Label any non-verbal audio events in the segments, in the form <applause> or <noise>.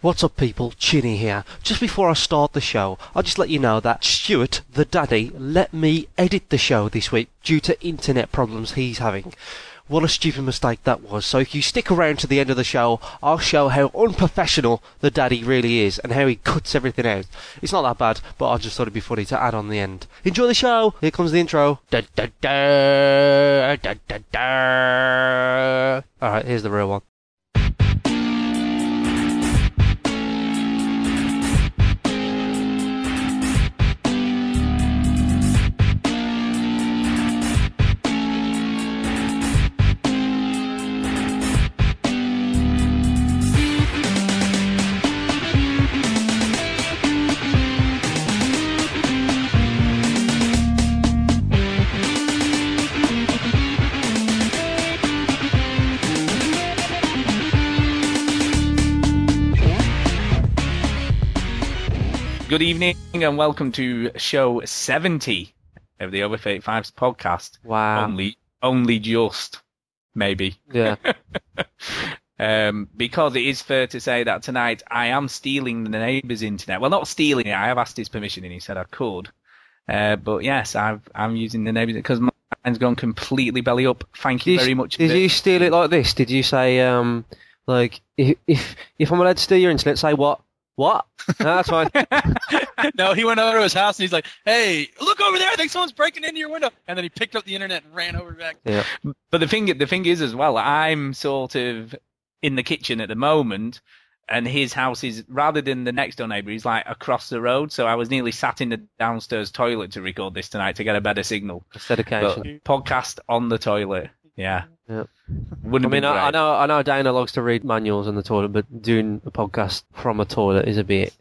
What's up, people? Chinny here. Just before I start the show, I'll just let you know that Stuart, the daddy, let me edit the show this week due to internet problems he's having. What a stupid mistake that was. So if you stick around to the end of the show, I'll show how unprofessional the daddy really is and how he cuts everything out. It's not that bad, but I just thought it'd be funny to add on the end. Enjoy the show. Here comes the intro. Da, da, da, da, da, da. All right, here's the real one. Good evening and welcome to show 70 of the Over 35s podcast. Wow. Only, only just, maybe. Yeah. <laughs> Um, because it is fair to say that tonight I am stealing the neighbour's internet. Well, not stealing it. I have asked his permission and he said I could. Uh, but yes, I've, I'm using the neighbour's because mine's gone completely belly up. Thank you Did very much. Did you steal it like this? Did you say, um, like, if if, if I'm allowed to steal your internet, say what? What? No, that's fine. <laughs> no, he went over to his house and he's like, "Hey, look over there! I think someone's breaking into your window." And then he picked up the internet and ran over back. Yeah. But the thing, the thing is as well, I'm sort of in the kitchen at the moment, and his house is rather than the next door neighbour, he's like across the road. So I was nearly sat in the downstairs toilet to record this tonight to get a better signal. It's But dedication. podcast on the toilet, yeah, Yeah. <laughs> wouldn't I mean, I, I know, I know Dana likes to read manuals in the toilet, but doing a podcast from a toilet is a bit.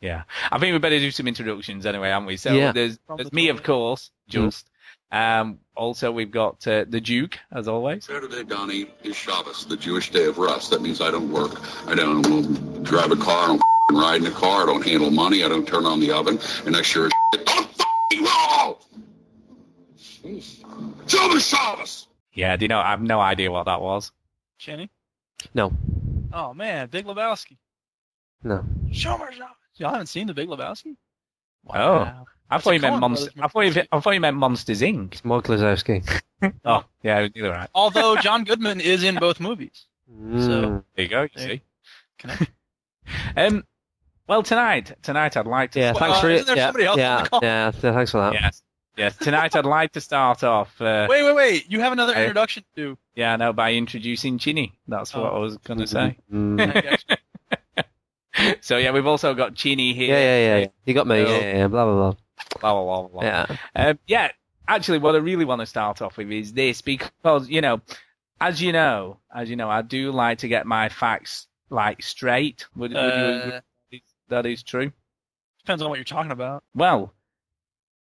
Yeah, I think we better do some introductions anyway, haven't we? So Yeah. there's, there's the me, of toilet. course, Mm. just. Um, also, we've got uh, the Duke, as always. Saturday, Donnie, is Shabbos, the Jewish day of rest. That means I don't work. I don't drive a car. I don't ride in a car. I don't handle money. I don't turn on the oven. And I sure as don't f***ing roll! Shabbos, Shabbos! Yeah, do you know? I have no idea what that was. Chenny. No, Oh man, Big Lebowski. no. Show me Y'all haven't seen the Big Lebowski? Oh. I That's thought you meant Coen monster. Brothers I thought you, I thought you meant Monsters Inc. It's Mike Lazowski. <laughs> Oh, yeah, you're right. Although John Goodman is in both movies. Mm. There you go. You There. see. Connect. <laughs> Um, well, tonight, tonight I'd like to. Yeah, Well, thanks uh, for isn't it. Yeah, else yeah, yeah, yeah, Thanks for that. Yes, yes. Tonight I'd like to start off. Uh, Wait, wait, wait. You have another Hey. introduction to yeah, no, by introducing Chinny. That's what Oh. I was going to say. Mm. <laughs> I guess. so yeah, we've also got Chinny here. Yeah, yeah, yeah. You got me. So- Yeah, yeah, yeah. Blah blah blah. Blah, blah, blah, blah. Yeah. Um, yeah, actually, what I really want to start off with is this because you know, as you know, as you know, I do like to get my facts like straight. Would, would you agree Uh, that is true? depends on what you're talking about. Well,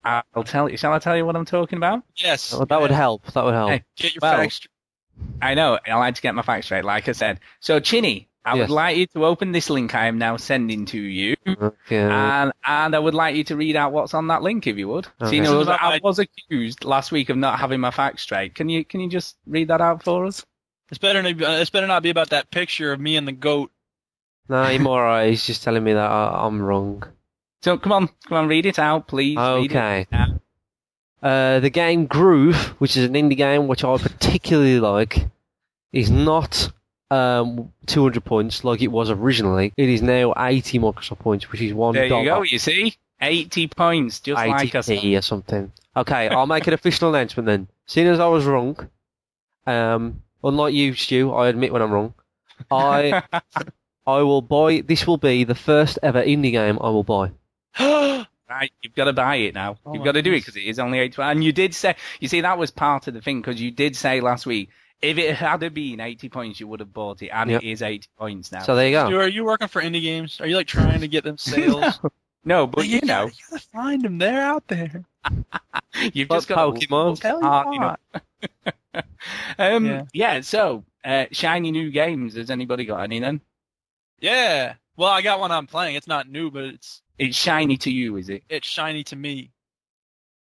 I'll tell you. Shall I tell you what I'm talking about? Yes. That would- that would help. That would help. Hey. Get your Well, facts. straight. I know. I like to get my facts straight, like I said. So, Chinny, I Yes. would like you to open this link I am now sending to you, Okay. and and I would like you to read out what's on that link, if you would. Okay. Seeing as About I was accused last week of not having my facts straight, can you can you just read that out for us? It's better. Uh, it's better not be about that picture of me and the goat. no, you're alright. He's just telling me that I, I'm wrong. So come on, come on, read it out, please. Okay. out. Uh, the game Groove, which is an indie game which I particularly like, is not um, 200 points like it was originally. It is now 80 Microsoft points, which is one There you go. You see, eighty points, just like us. 80p or something. Okay, I'll make an official announcement then. Seeing as I was wrong, um, unlike you, Stu, I admit when I'm wrong. I <laughs> I will buy. This will be the first ever indie game I will buy. <gasps> Right, you've got to buy it now. Oh you've got to do it because it is only eighty. And you did say, you see, that was part of the thing because you did say last week if it had been eighty points, you would have bought it, and Yep. it is eighty points now. So there you go. Stu, are you working for indie games? Are you like trying to get them sales? <laughs> no, but you know, gotta, you gotta find them. They're out there. <laughs> you've Like just got Pokemon. Tell you hard, you know. what. <laughs> um, Yeah. yeah. So, uh, shiny new games. Has anybody got any then? Yeah. Well, I got one I'm playing. It's not new, but it's It's shiny to you, is it? it's shiny to me.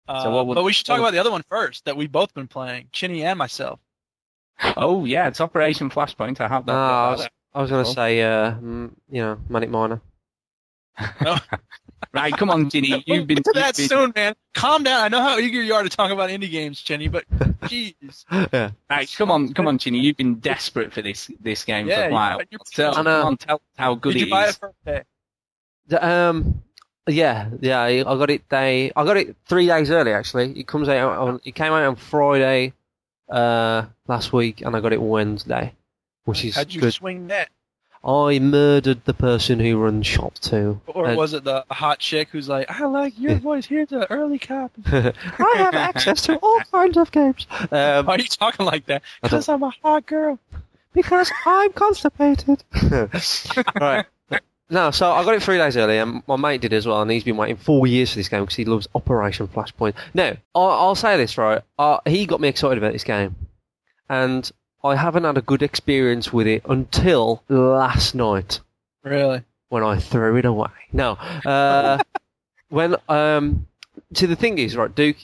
Uh, So what would- but we should talk what would- about the other one first that we've both been playing, Chinny and myself. Oh yeah, it's Operation Flashpoint. I have that. No, I I was, I was going to Well. say, uh, you know, Manic Miner. <laughs> Right, come on, Ginny. <laughs> You've been. to that you've been- soon, man. Calm down. I know how eager you are to talk about indie games, Jenny, but <laughs> jeez. yeah. Right, come on, come on, Ginny. You've been desperate for this this game Yeah, for a while. you- So, I know. come on, tell us how good Did it you buy is. it for pay? Um, yeah, yeah. I got it day. I got it three days early. Actually, it comes out on. It came out on Friday, uh, last week, and I got it Wednesday, which is How'd you good. swing that? I murdered the person who runs Shopto. Or And- was it the hot chick who's like, I like your voice. Here's an early copy. <laughs> I have access to all kinds of games. Um, Why are you talking like that? Because I'm a hot girl. because I'm constipated. <laughs> <laughs> right. No, so I got it three days early, and my mate did as well, and he's been waiting four years for this game because he loves Operation Flashpoint. Now, I'll, I'll say this, right? Uh, he got me excited about this game, and I haven't had a good experience with it until last night Really? when I threw it away. No, uh, <laughs> when um, see the thing is, right, Duke,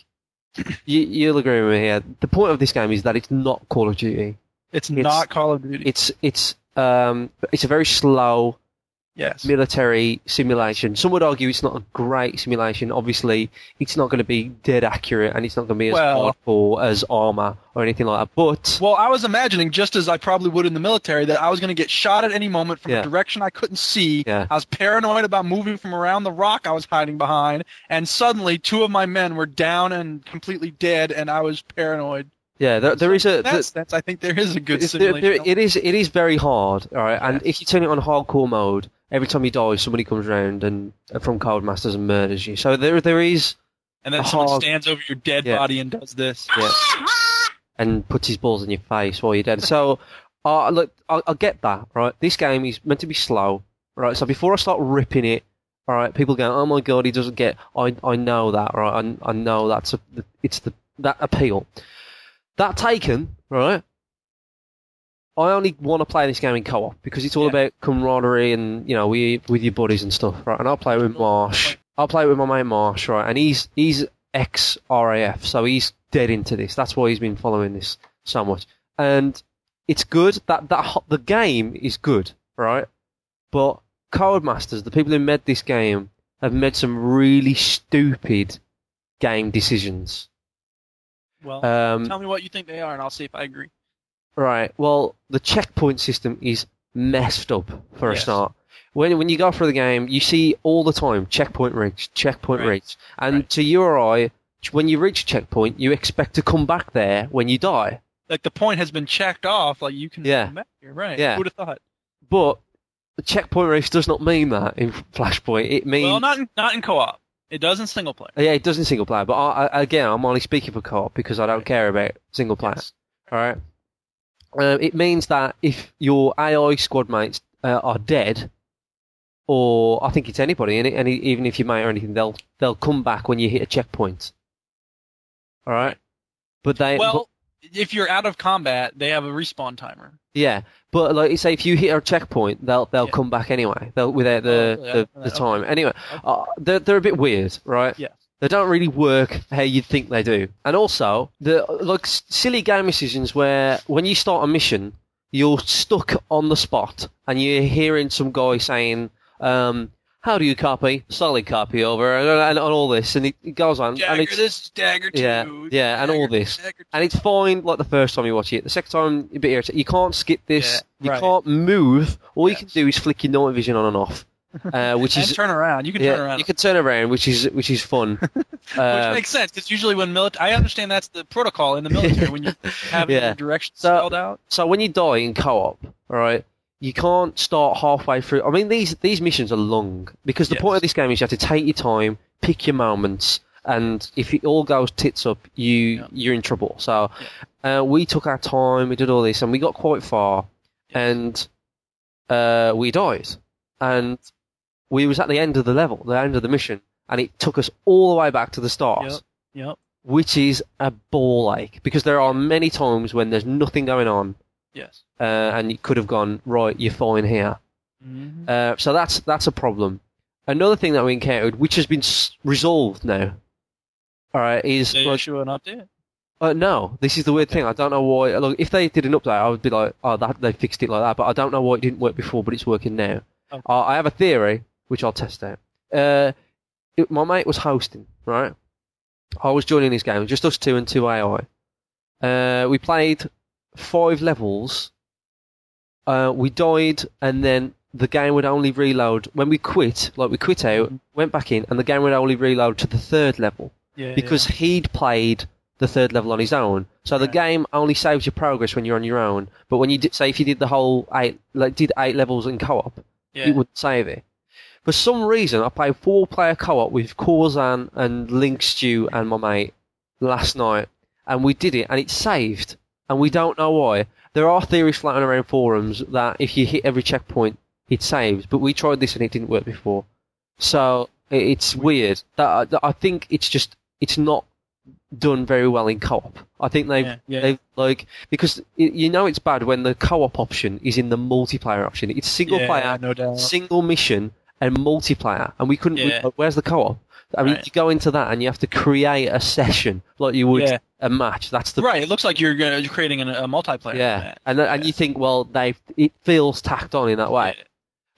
you, you'll agree with me here. The point of this game is that it's not Call of Duty. It's, It's- not Call of Duty. It's it's um, it's a very slow yes. military simulation. Some would argue it's not a great simulation. Obviously, it's not going to be dead accurate, and it's not going to be as Well- hardcore as ArmA or anything like that. But Well, I was imagining, just as I probably would in the military, that I was going to get shot at any moment from Yeah. a direction I couldn't see. Yeah. I was paranoid about moving from around the rock I was hiding behind, and suddenly two of my men were down and completely dead, and I was paranoid. yeah, there, there is a In that sense, I think there is a good It's- there- simulation. there- it is it is very hard, all right. And if you turn it on hardcore mode, every time you die, somebody comes around and from Codemasters and murders you. So there there is and then someone hard- stands over your dead Yeah. body and does this. yeah, and puts his balls in your face while you're dead. So <laughs> uh, look, I, I get that, right? This game is meant to be slow, right? So before I start ripping it, all right, people go, "Oh my god, he doesn't get." I I know that, right? I, I know that's a, it's the that appeal. That taken, right? I only want to play this game in co-op because it's all Yeah. about camaraderie and you know we with your buddies and stuff, right? And I'll play with Marsh. I'll play with my mate Marsh, right? And he's he's ex RAF, so he's dead into this. That's why he's been following this so much, and it's good. That that the game is good, right? But Codemasters, the people who made this game, have made some really stupid game decisions. Well, Um, tell me what you think they are, and I'll see if I agree. Right. Well, the checkpoint system is messed up for a start. When when you go through the game, you see all the time checkpoint reached, checkpoint Right. reached, and Right. to your eye, when you reach a checkpoint, you expect to come back there when you die. Like the point has been checked off. Like you can Yeah. come back here, right? Yeah. Who'd have thought? But the checkpoint reach does not mean that in Flashpoint. It means Well, not in, not in co-op. It does in single player. yeah, it does in single player. But I, I, again, I'm only speaking for co-op because I don't care about single player. Yes. All right. Um, it means that if your AI squad mates uh, are dead, or I think it's anybody, any, any, even if you mate or anything, they'll they'll come back when you hit a checkpoint. All right. But they Well, if you're out of combat, they have a respawn timer. Yeah, but like you say, if you hit a checkpoint, they'll they'll Yeah. come back anyway. They'll without the Oh, the, yeah, the okay. time. Anyway, uh, they're they're a bit weird, right? Yes. They don't really work how you'd think they do. And also, the like silly game decisions where when you start a mission, you're stuck on the spot and you're hearing some guy saying, um, "How do you copy? Solid copy over," and, and, and all this, and it, goes on, and Dagger, it's this is Dagger two. Yeah, yeah, and all this. And it's fine like the first time you watch it. The second time, a bit irritating. You can't skip this. Yeah, you right. can't move. All you can do is flick your night vision on and off, uh, which and is turn around. You can yeah, turn around. you can turn around, which is which is fun. <laughs> Which Um, makes sense because usually when military, I understand that's the protocol in the military when you <laughs> have Yeah. your directions So- spelled out. so when you die in co-op, all right, you can't start halfway through. I mean, these these missions are long because the Yes. point of this game is you have to take your time, pick your moments, and if it all goes tits up, you Yeah. you're in trouble. So uh, we took our time, we did all this, and we got quite far, and uh, we died, and we was at the end of the level, the end of the mission, and it took us all the way back to the start Yep. Yep. which is a ball ache because there are many times when there's nothing going on Yes. uh, and you could have gone right you're fine here Mm-hmm. uh, so that's that's a problem another thing that we encountered which has been s- resolved now all right is like, issue an update. Uh, no, this is the weird thing. I don't know why. Look, if they did an update, I would be like, oh, that, they fixed it like that. But I don't know why it didn't work before, but it's working now. Okay. Uh, I have a theory, which I'll test out. Uh, it, my mate was hosting, right? I was joining his game, just us two and two AI. Uh, we played five levels. Uh, we died, and then the game would only reload when we quit. Like we quit out, went back in, and the game would only reload to the third level Yeah. because he'd played the third level on his own. So the Right. game only saves your progress when you're on your own. But when you did, say if you did the whole eight, like did eight levels in co-op, yeah. it wouldn't save it. For some reason, I played four-player co-op with Corzan and Link Stew and my mate last night, and we did it, and it saved, and we don't know why. There are theories floating around forums that if you hit every checkpoint, it saves, but we tried this and it didn't work before. So it's weird. That that- I think it's just it's not done very well in co-op. I think they've Yeah, yeah. they've like because you know it's bad when the co-op option is in the multiplayer option. It's single yeah, player, no doubt. single mission, and multiplayer, and we couldn't. we- where's the co-op? I mean, Right. you go into that and you have to create a session like you would Yeah. a match. That's the right. It looks like you're, gonna, you're creating an, a multiplayer. yeah, and and you think, well, they it feels tacked on in that way.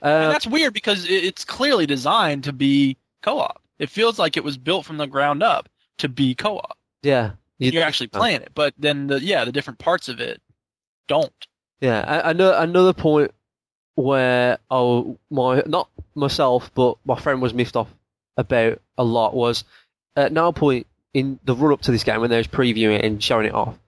And Uh, that's weird because it's clearly designed to be co-op. It feels like it was built from the ground up to be co-op. yeah, you- You're actually playing it, but then the yeah, the different parts of it don't. Yeah, another another point where oh my not myself but my friend was miffed off about a lot was at no point in the run up to this game when they was previewing it and showing it off.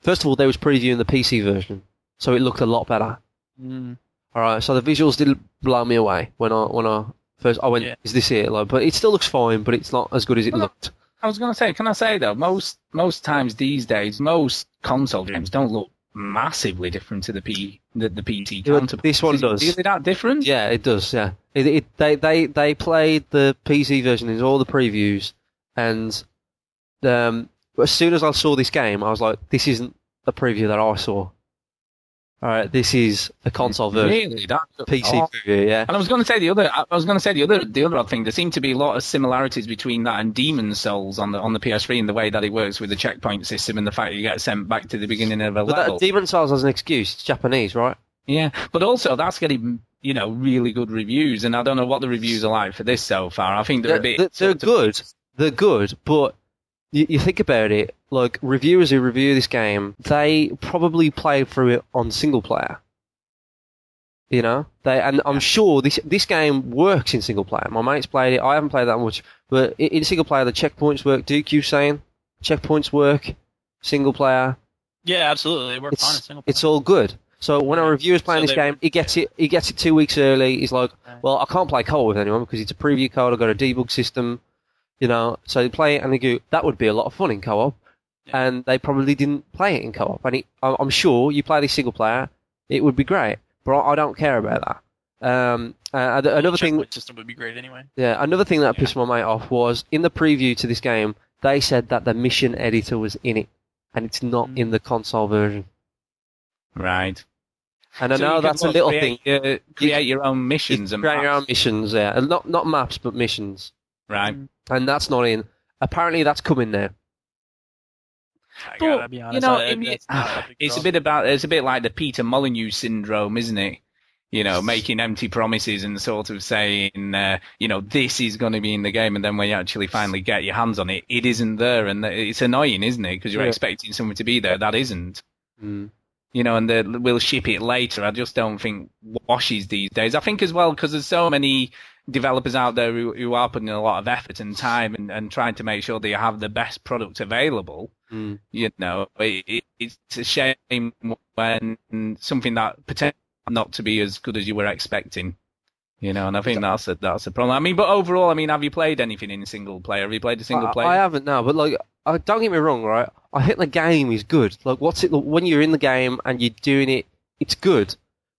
First of all, they was previewing the PC version, so it looked a lot better. Mm. All right, so the visuals didn't blow me away when I when I first I went, Yeah. is this it? Like, but it still looks fine, but it's not as good as it Well, looked. I was going to say, can I say though, most most times these days, most console games don't look massively different to the P the, the PC counterpart. this one does. Is it that different? Yeah, it does. Yeah, it, it they they they played the PC version in all the previews, and um, as soon as I saw this game, I was like, this isn't a preview that I saw. All right, this is a console version, Really, that PC preview. Yeah, And I was going to say the other. I was going to say the other. The other odd thing. There seem to be a lot of similarities between that and Demon's Souls on the on the PS3 in the way that it works with the checkpoint system and the fact that you get sent back to the beginning of a but level. that, Demon's Souls has an excuse. It's Japanese, right? Yeah, but also that's getting you know really good reviews, and I don't know what the reviews are like for this so far. I think they're, a They're- bit. they're- they're good. They're good, but you, you think about it, like reviewers who review this game, they probably played through it on single player. You know, they and I'm sure this this game works in single player. My mate's played it. I haven't played that much, but in, in single player, the checkpoints work. Duke, you saying checkpoints work? Single player, Yeah, absolutely. Work fine in it's single. it's all good. So when a reviewer's playing So this game, he gets it. He gets it two weeks early. He's like, "Well, I can't play co-op with anyone because it's a preview code. I've got a debug system, you know." So they play it and they go, "That would be a lot of fun in co-op," Yeah. and they probably didn't play it in co-op. And it, I'm I'm sure you play this single player, it would be great. But I I don't care about that. Um, uh, another thing, system would be great anyway. yeah, another thing that pissed my mate off was in the preview to this game, they said that the mission editor was in it, and it's not Mm. in the console version. right. And I know you can, that's a what, little thing. create, Uh, create your own missions You and create your own missions, yeah, And not not maps, but missions, right? and that's not in. Apparently, that's coming now. I But, gotta be you know, I- I mean, that's not a big It's a draw. bit about it's a bit like the Peter Molyneux syndrome, isn't it? You know, making empty promises and sort of saying, uh, you know, this is going to be in the game, and then when you actually finally get your hands on it, it isn't there, and it's annoying, isn't it? Because you're Yeah. expecting something to be there that isn't. Mm. You know, and the, we'll ship it later. I just don't think washes these days. I think as well because there's so many developers out there who, who are putting a lot of effort and time and, and trying to make sure they have the best product available Mm. you know, it, it, it's a shame when something that pretends not to be as good as you were expecting. You know, and I think that's a that's a problem. I mean, but overall, I mean, have you played anything in single player? Have you played a single player? I haven't now, but like, don't get me wrong, right? I think the game is good. Like, what's it when you're in the game and you're doing it? It's good,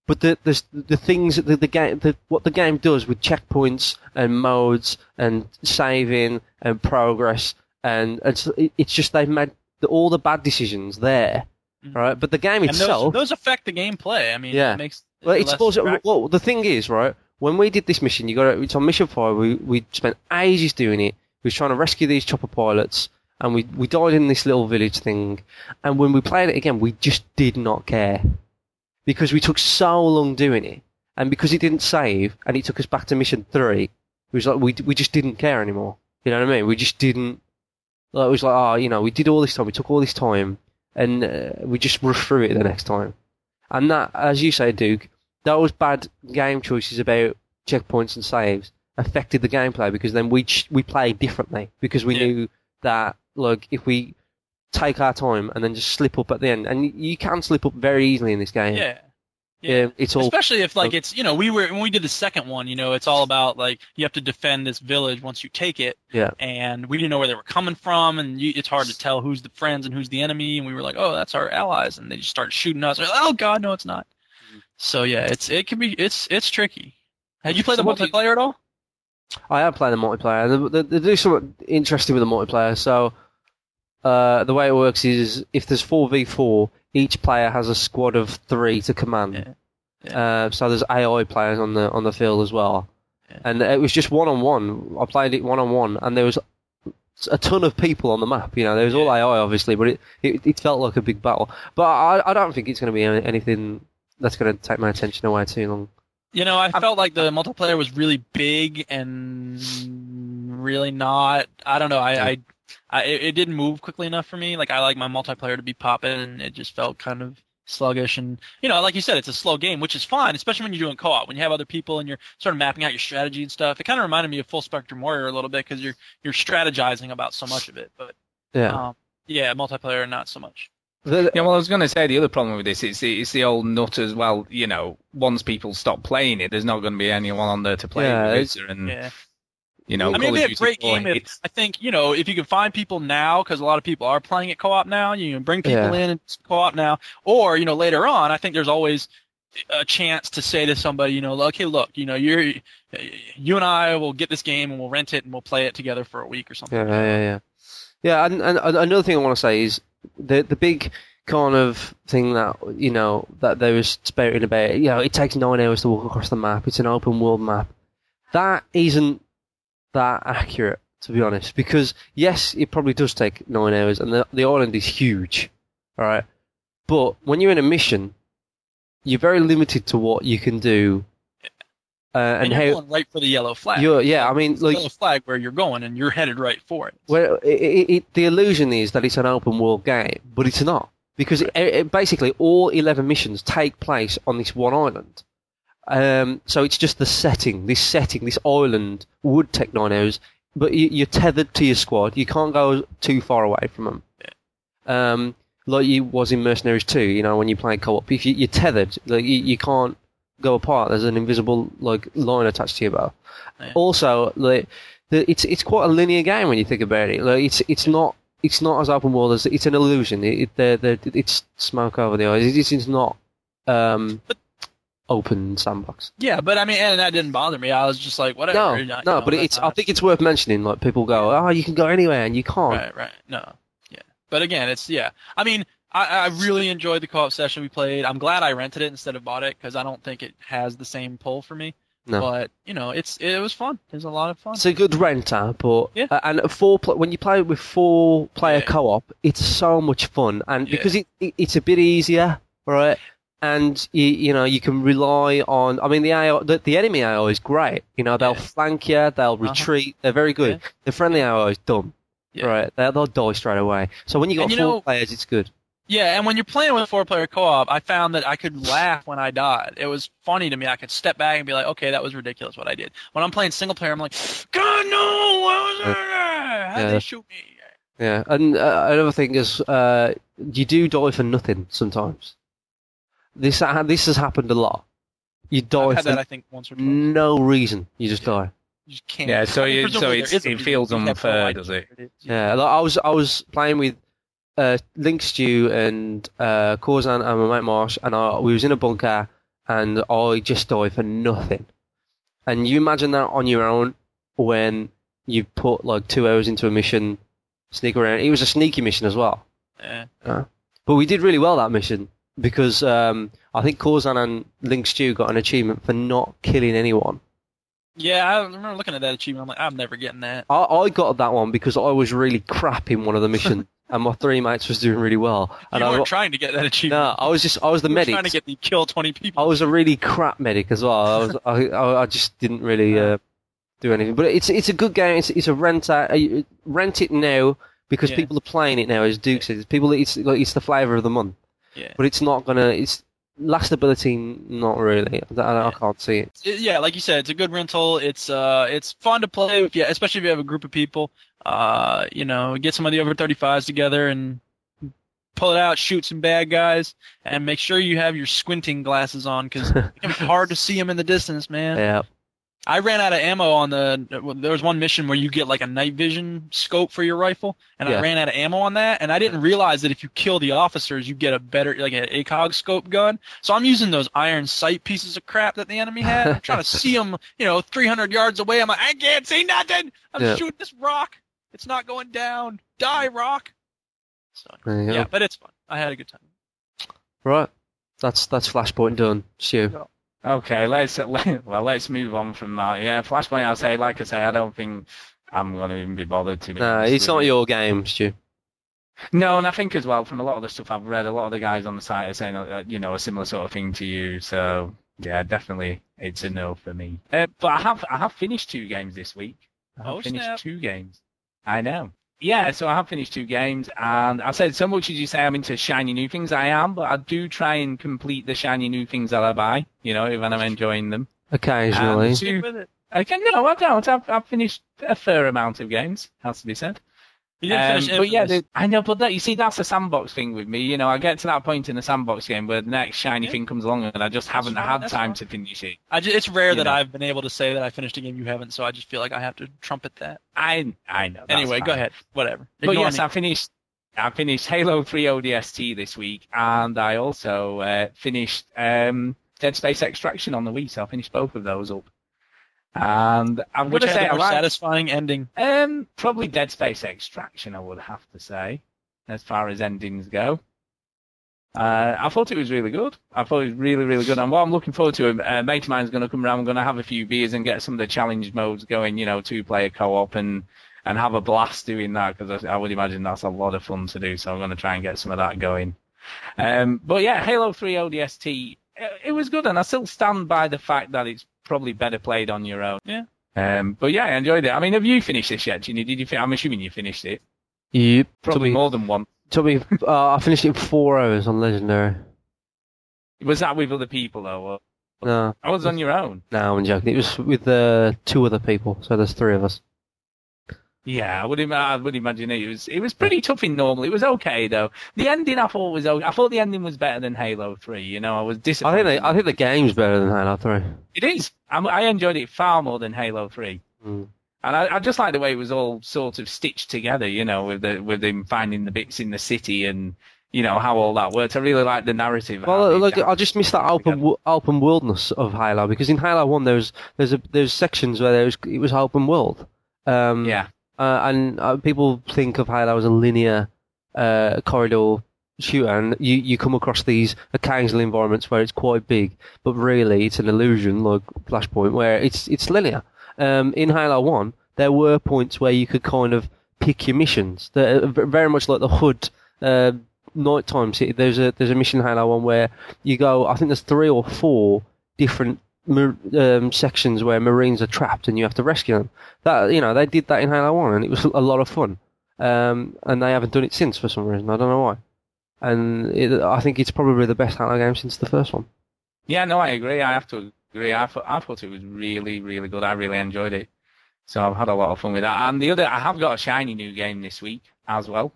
but the the the things that the, the game the, what the game does with checkpoints and modes and saving and progress and it's it, it's just they've made the, all the bad decisions there, Mhm. right? But the game and itself, those, those affect the gameplay. I mean, Yeah. it makes it Well, it's supposed well, the thing is, right? When we did this mission, you got it's on mission five. We we spent ages doing it. We were trying to rescue these chopper pilots, and we we died in this little village thing, and when we played it again, we just did not care because we took so long doing it, and because it didn't save, and it took us back to mission three. It was like we we just didn't care anymore. You know what I mean? We just didn't. Like, it was like, oh, you know, we did all this time, we took all this time, and uh, we just <laughs> rushed through it the next time. And that, as you say, Duke, those bad game choices about checkpoints and saves affected the gameplay because then we ch- we played differently because we Yeah. knew that like if we take our time and then just slip up at the end, and you can slip up very easily in this game. Yeah. Yeah, it's all Especially if like it's you know we were when we did the second one you know it's all about like you have to defend this village once you take it. Yeah. and we didn't know where they were coming from and you, it's hard to tell who's the friends and who's the enemy. And we were like oh that's our allies. And they just started shooting us. Like, oh god no it's not. Mm-hmm. So yeah it's it can be it's it's tricky. Had you played the So do you- multiplayer at all I have played the multiplayer. They, they, they do something interesting with the multiplayer. So uh, the way it works is if there's four v four, each player has a squad of three to command. Yeah. Uh, so there's AI players on the on the field as well, Yeah. and it was just one on one. I played it one on one, and there was a ton of people on the map. You know, there was all AI obviously, but it, it it felt like a big battle. But I I don't think it's going to be anything that's going to take my attention away too long. You know, I felt like the multiplayer was really big and really not. I don't know. I, I, I it it didn't move quickly enough for me. Like I like my multiplayer to be popping, and it just felt kind of sluggish. And you know, like you said, it's a slow game, which is fine, especially when you're doing co-op. When you have other people and you're sort of mapping out your strategy and stuff. It kind of reminded me of Full Spectrum Warrior a little bit because you're you're strategizing about so much of it. But Yeah. um, yeah, multiplayer not so much. The- Yeah, well, I was going to say the other problem with this is it's the old nut as well. You know, once people stop playing it, there's not going to be anyone on there to play Yeah, with, it's- And Yeah. you know, I mean, Call it'd be a great game if I think you know if you can find people now because a lot of people are playing it co-op now. You can bring people Yeah. in and co-op now, or you know later on. I think there's always a chance to say to somebody, you know, okay, look, you know, you're you and I will get this game and we'll rent it and we'll play it together for a week or something. Yeah, yeah, yeah. Yeah, and, and and another thing I want to say is the the big kind of thing that you know that they was spouting about. You know, it takes nine hours to walk across the map. It's an open world map. That isn't that accurate, to be honest. Because yes, it probably does take nine hours, and the the island is huge. All right, but when you're in a mission, you're very limited to what you can do. Uh, And, and you're how going right for the yellow flag. yeah, I mean, the like, yellow flag where you're going and you're headed right for it. Well, it, it, it, the illusion is that it's an open world game, but it's not because basically all eleven missions take place on this one island. Um, so it's just the setting. This setting, this island, would take nine hours, but you, you're tethered to your squad. You can't go too far away from them. Um, like you was in Mercenaries 2, you know, when you play co-op. If you, you're tethered, like you, you can't go apart. There's an invisible like line attached to your bow. Yeah. Also, like the, it's it's quite a linear game when you think about it. Like it's it's not it's not as open world as it's an illusion. It, it the, the, it's smoke over the eyes. It, it's- not um, open sandbox. Yeah, but I mean, and that didn't bother me. I was just like, whatever. No, you no, know, but it's. I think it's worth mentioning. Like people go, oh, you can go anywhere, and you can't. Right, right. No, yeah. But again, it's yeah. I mean, I, I really enjoyed the co-op session we played. I'm glad I rented it instead of bought it because I don't think it has the same pull for me. No. But you know, it's it was fun. It was a lot of fun. It's a good renter, but Yeah. uh, and a four pl- when you play with four player Yeah. co-op, it's so much fun, and Yeah. because it, it it's a bit easier, right? And you you know you can rely on. I mean the AI, the, the enemy AI is great. You know they'll Yeah. flank you, they'll Uh-huh. retreat. They're very good. The friendly AI is dumb, Yeah. right? They'll, they'll die straight away. So when you got And you four know- players, it's good. Yeah, and when you're playing with a four-player co-op, I found that I could laugh when I died. It was funny to me. I could step back and be like, "Okay, that was ridiculous what I did." When I'm playing single player, I'm like, "God no! What was that? How Yeah. they shoot me?" Yeah, and uh, another thing is, uh, you do die for nothing sometimes. This ha- this has happened a lot. You die I've had for that I think once or twice. no reason. You just die. You just can't. Yeah, so you- so it's- there is a it feels You have no unfair, does it? Yeah, like I was I was playing with uh, Link Stew and uh, Corzan and my mate Marsh, and I, we was in a bunker, and I just died for nothing. And you imagine that on your own when you put like two hours into a mission, sneak around. It was a sneaky mission as well. Yeah. But we did really well that mission because um, I think Corzan and Link Stew got an achievement for not killing anyone. Yeah, I remember looking at that achievement. I'm like, I'm never getting that. I, I got that one because I was really crap in one of the missions, <laughs> and my three mates was doing really well. And you I, weren't trying to get that achievement. no, I was just I was the you medic. trying to get the kill 20 people. I was a really crap medic as well. I was I, I, I just didn't really uh, do anything. But it's it's a good game. It's it's a rent out, uh, rent it now because Yeah. people are playing it now. As Duke says, people it's like it's the flavour of the month. Yeah. But it's not gonna. It's lastability, not really. I, I, I can't see it. It- yeah, like you said, it's a good rental. It's uh, it's fun to play with, yeah, especially if you have a group of people. Uh, you know, get some of the over 35s together and pull it out, shoot some bad guys, and make sure you have your squinting glasses on because it can be hard to see them in the distance, man. Yeah. I ran out of ammo on the. There was one mission where you get like a night vision scope for your rifle, and Yeah. I ran out of ammo on that, and I didn't realize that if you kill the officers, you get a better like an ACOG scope gun. So I'm using those iron sight pieces of crap that the enemy had. I'm trying to <laughs> see them, you know, 300 yards away. I'm like, I can't see nothing. I'm Yeah. shooting this rock. It's not going down. Die, rock. So There you go. yeah, but it's fun. I had a good time. Right. That's that's Flashpoint done. Stu. Okay, let's let, <laughs> well let's move on from that. Yeah, Flashpoint. I say, like I say, I don't think I'm going to even be bothered to. be No, it's not your game, Stu. No, and I think as well from a lot of the stuff I've read, a lot of the guys on the site are saying, uh, you know, a similar sort of thing to you. So yeah, definitely, it's a no for me. Uh, but I have I have finished two games this week. I have Oh, finished snap. two games. I know. Yeah, so I have finished two games, and I said so much as you say I'm into shiny new things. I am, but I do try and complete the shiny new things that I buy. You know, when I'm enjoying them. Occasionally. Um, two- with it. Okay, no, I don't. I've, I've finished a fair amount of games. Has to be said. You didn't Um, but yeah, Infamous. the, I know, but that you see, that's a sandbox thing with me. You know, I get to that point in the sandbox game where the next shiny Yeah. thing comes along, and I just haven't fine, had time fine. to finish it. I ju- it's rare you that know. I've been able to say that I finished a game you haven't, so I just feel like I have to trumpet that. I I know. that's anyway, go ahead. Whatever. But Ignore yes, me. I finished. I finished Halo 3 ODST this week, and I also uh, finished um, Dead Space Extraction on the Wii. So I finished both of those up. And I'm going to say the I more like satisfying ending. Um, probably Dead Space Extraction, I would have to say, as far as endings go. Uh, I thought it was really good. I thought it was really, really good. And what I'm looking forward to, a mate of mine is going to come around. I'm going to have a few beers and get some of the challenge modes going. You know, two-player co-op and and have a blast doing that because I, I would imagine that's a lot of fun to do. So I'm going to try and get some of that going. Um, but yeah, Halo 3 ODST, it, it was good, and I still stand by the fact that it's probably better played on your own. Yeah. Um, but yeah, I enjoyed it. I mean, have you finished this yet, Ginny? Did you? Fin- I'm assuming you finished it. Yep. Probably took me, more than one. took me, uh, I finished it in four hours on Legendary. Was that with other people though? Or No, I was on your own. no, I'm joking. It was with uh, two other people, so there's three of us. Yeah, I would, Im- I would imagine it was. It was pretty tough in normal. It was okay though. The ending I thought was. okay. I thought the ending was better than Halo Three. You know, I was I disappointed. think they, I think the game's better than Halo 3. it is. I'm, I enjoyed it far more than Halo Three. Mm. And I, I just like the way it was all sort of stitched together, you know, with the with him finding the bits in the city and you know how all that worked. I really like the narrative. Well, look, I just missed that open open worldness of Halo because in Halo One there's there's a there's sections where there was it was open world. Um, Yeah, uh, and uh, people think of Halo as a linear uh, corridor shooter, and you, you come across these occasional environments where it's quite big, but really it's an illusion, like Flashpoint, where it's it's linear. Um, in Halo One, there were points where you could kind of pick your missions. They're very much like the Hood uh, nighttime city. There's a there's a mission in Halo One where you go. I think there's three or four different um, sections where Marines are trapped, and you have to rescue them that you know they did that in Halo One, and it was <laughs> a lot of fun. Um, and they haven't done it since for some reason. I don't know why. And it, I think it's probably the best Halo game since the first one. yeah, no, I agree. I have to agree. I thought I thought it was really, really good. I really enjoyed it. So I've had a lot of fun with that. And the other, I have got a shiny new game this week as well,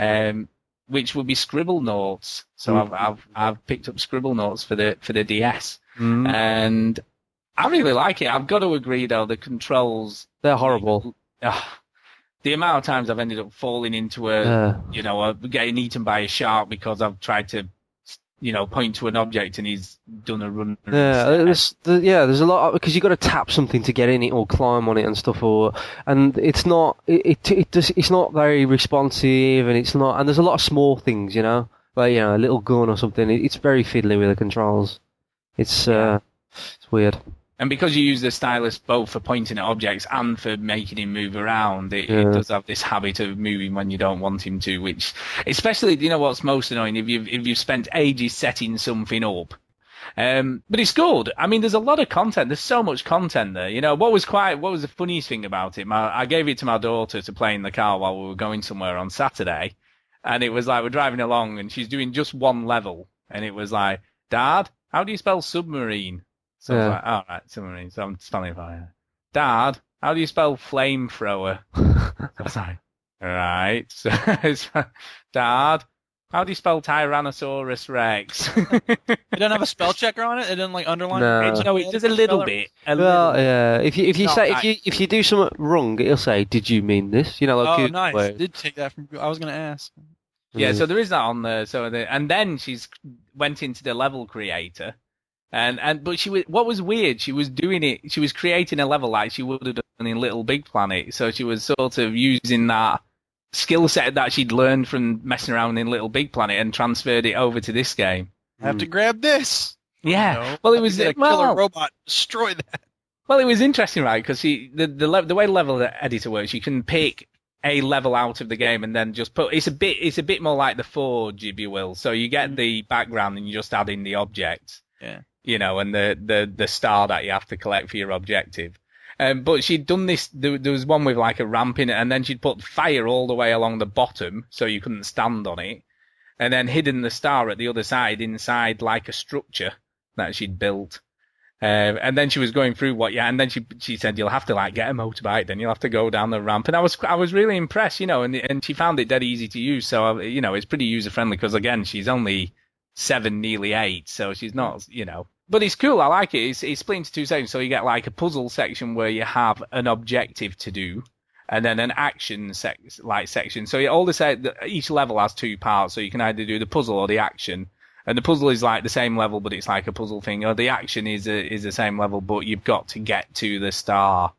um, which will be Scribblenauts. So Mm. I've I've I've picked up Scribblenauts for the for the DS. Mm. and I really like it. I've got to agree though, the controls. They're horrible. ah, <sighs> the amount of times I've ended up falling into a, Uh, you know, a, getting eaten by a shark because I've tried to, you know, point to an object and he's done a run. yeah, there's, the, yeah, there's a lot because you've got to tap something to get in it or climb on it and stuff, or and it's not it it, it just, it's not very responsive and it's not and there's a lot of small things, you know, like you know a little gun or something. It, it's very fiddly with the controls. It's uh, it's weird. And because you use the stylus both for pointing at objects and for making him move around, it, Yeah. it does have this habit of moving when you don't want him to, which, especially, you know what's most annoying? If you've, if you've spent ages setting something up. Um, but it's good. I mean, there's a lot of content. There's so much content there. You know, what was quite, what was the funniest thing about it? My, I gave it to my daughter to play in the car while we were going somewhere on Saturday. And it was like, we're driving along and she's doing just one level. And it was like, Dad, how do you spell submarine? So I was Yeah. like, all right, submarine. So I'm spelling fire. Dad, how do you spell flamethrower? So I was like, all right. <laughs> So it's, Dad, how do you spell Tyrannosaurus Rex? <laughs> It doesn't have a spell <laughs> checker on it. It didn't like underline. No. it. no, it does a little bit. A Well, little. yeah. If you if you Not say if you if you do something wrong, it'll say, "Did you mean this?" You know, like Oh, nice. where- Did take that from. I was gonna ask. Yeah, mm-hmm. so there is that on there. So the, and then she's went into the level creator, and and but she was what was weird. She was doing it. She was creating a level like she would have done in Little Big Planet. So she was sort of using that skill set that she'd learned from messing around in Little Big Planet and transferred it over to this game. I have to hmm. grab this. Yeah. You know? Well, it was get a well, killer robot. Destroy that. Well, it was interesting, right? Because the the the way the level editor works, you can pick a level out of the game and then just put. It's a bit it's a bit more like the Forge, if you will. So you get the background and you just add in the object. Yeah. You know, and the the the star that you have to collect for your objective. Um, but she'd done this. There, there was one with like a ramp in it, and then she'd put fire all the way along the bottom, so you couldn't stand on it, and then hidden the star at the other side inside like a structure that she'd built. Uh, and then she was going through what, yeah, and then she she said you'll have to like get a motorbike, then you'll have to go down the ramp, and I was I was really impressed, you know, and and she found it dead easy to use, so uh, you know it's pretty user friendly because again she's only seven, nearly eight, so she's not, you know, but it's cool. I like it. It's it's split into two sections, so you get like a puzzle section where you have an objective to do, and then an action sec- like section. So all the se- each level has two parts, so you can either do the puzzle or the action. And the puzzle is like the same level, but it's like a puzzle thing. Or the action is a, is the same level, but you've got to get to the star.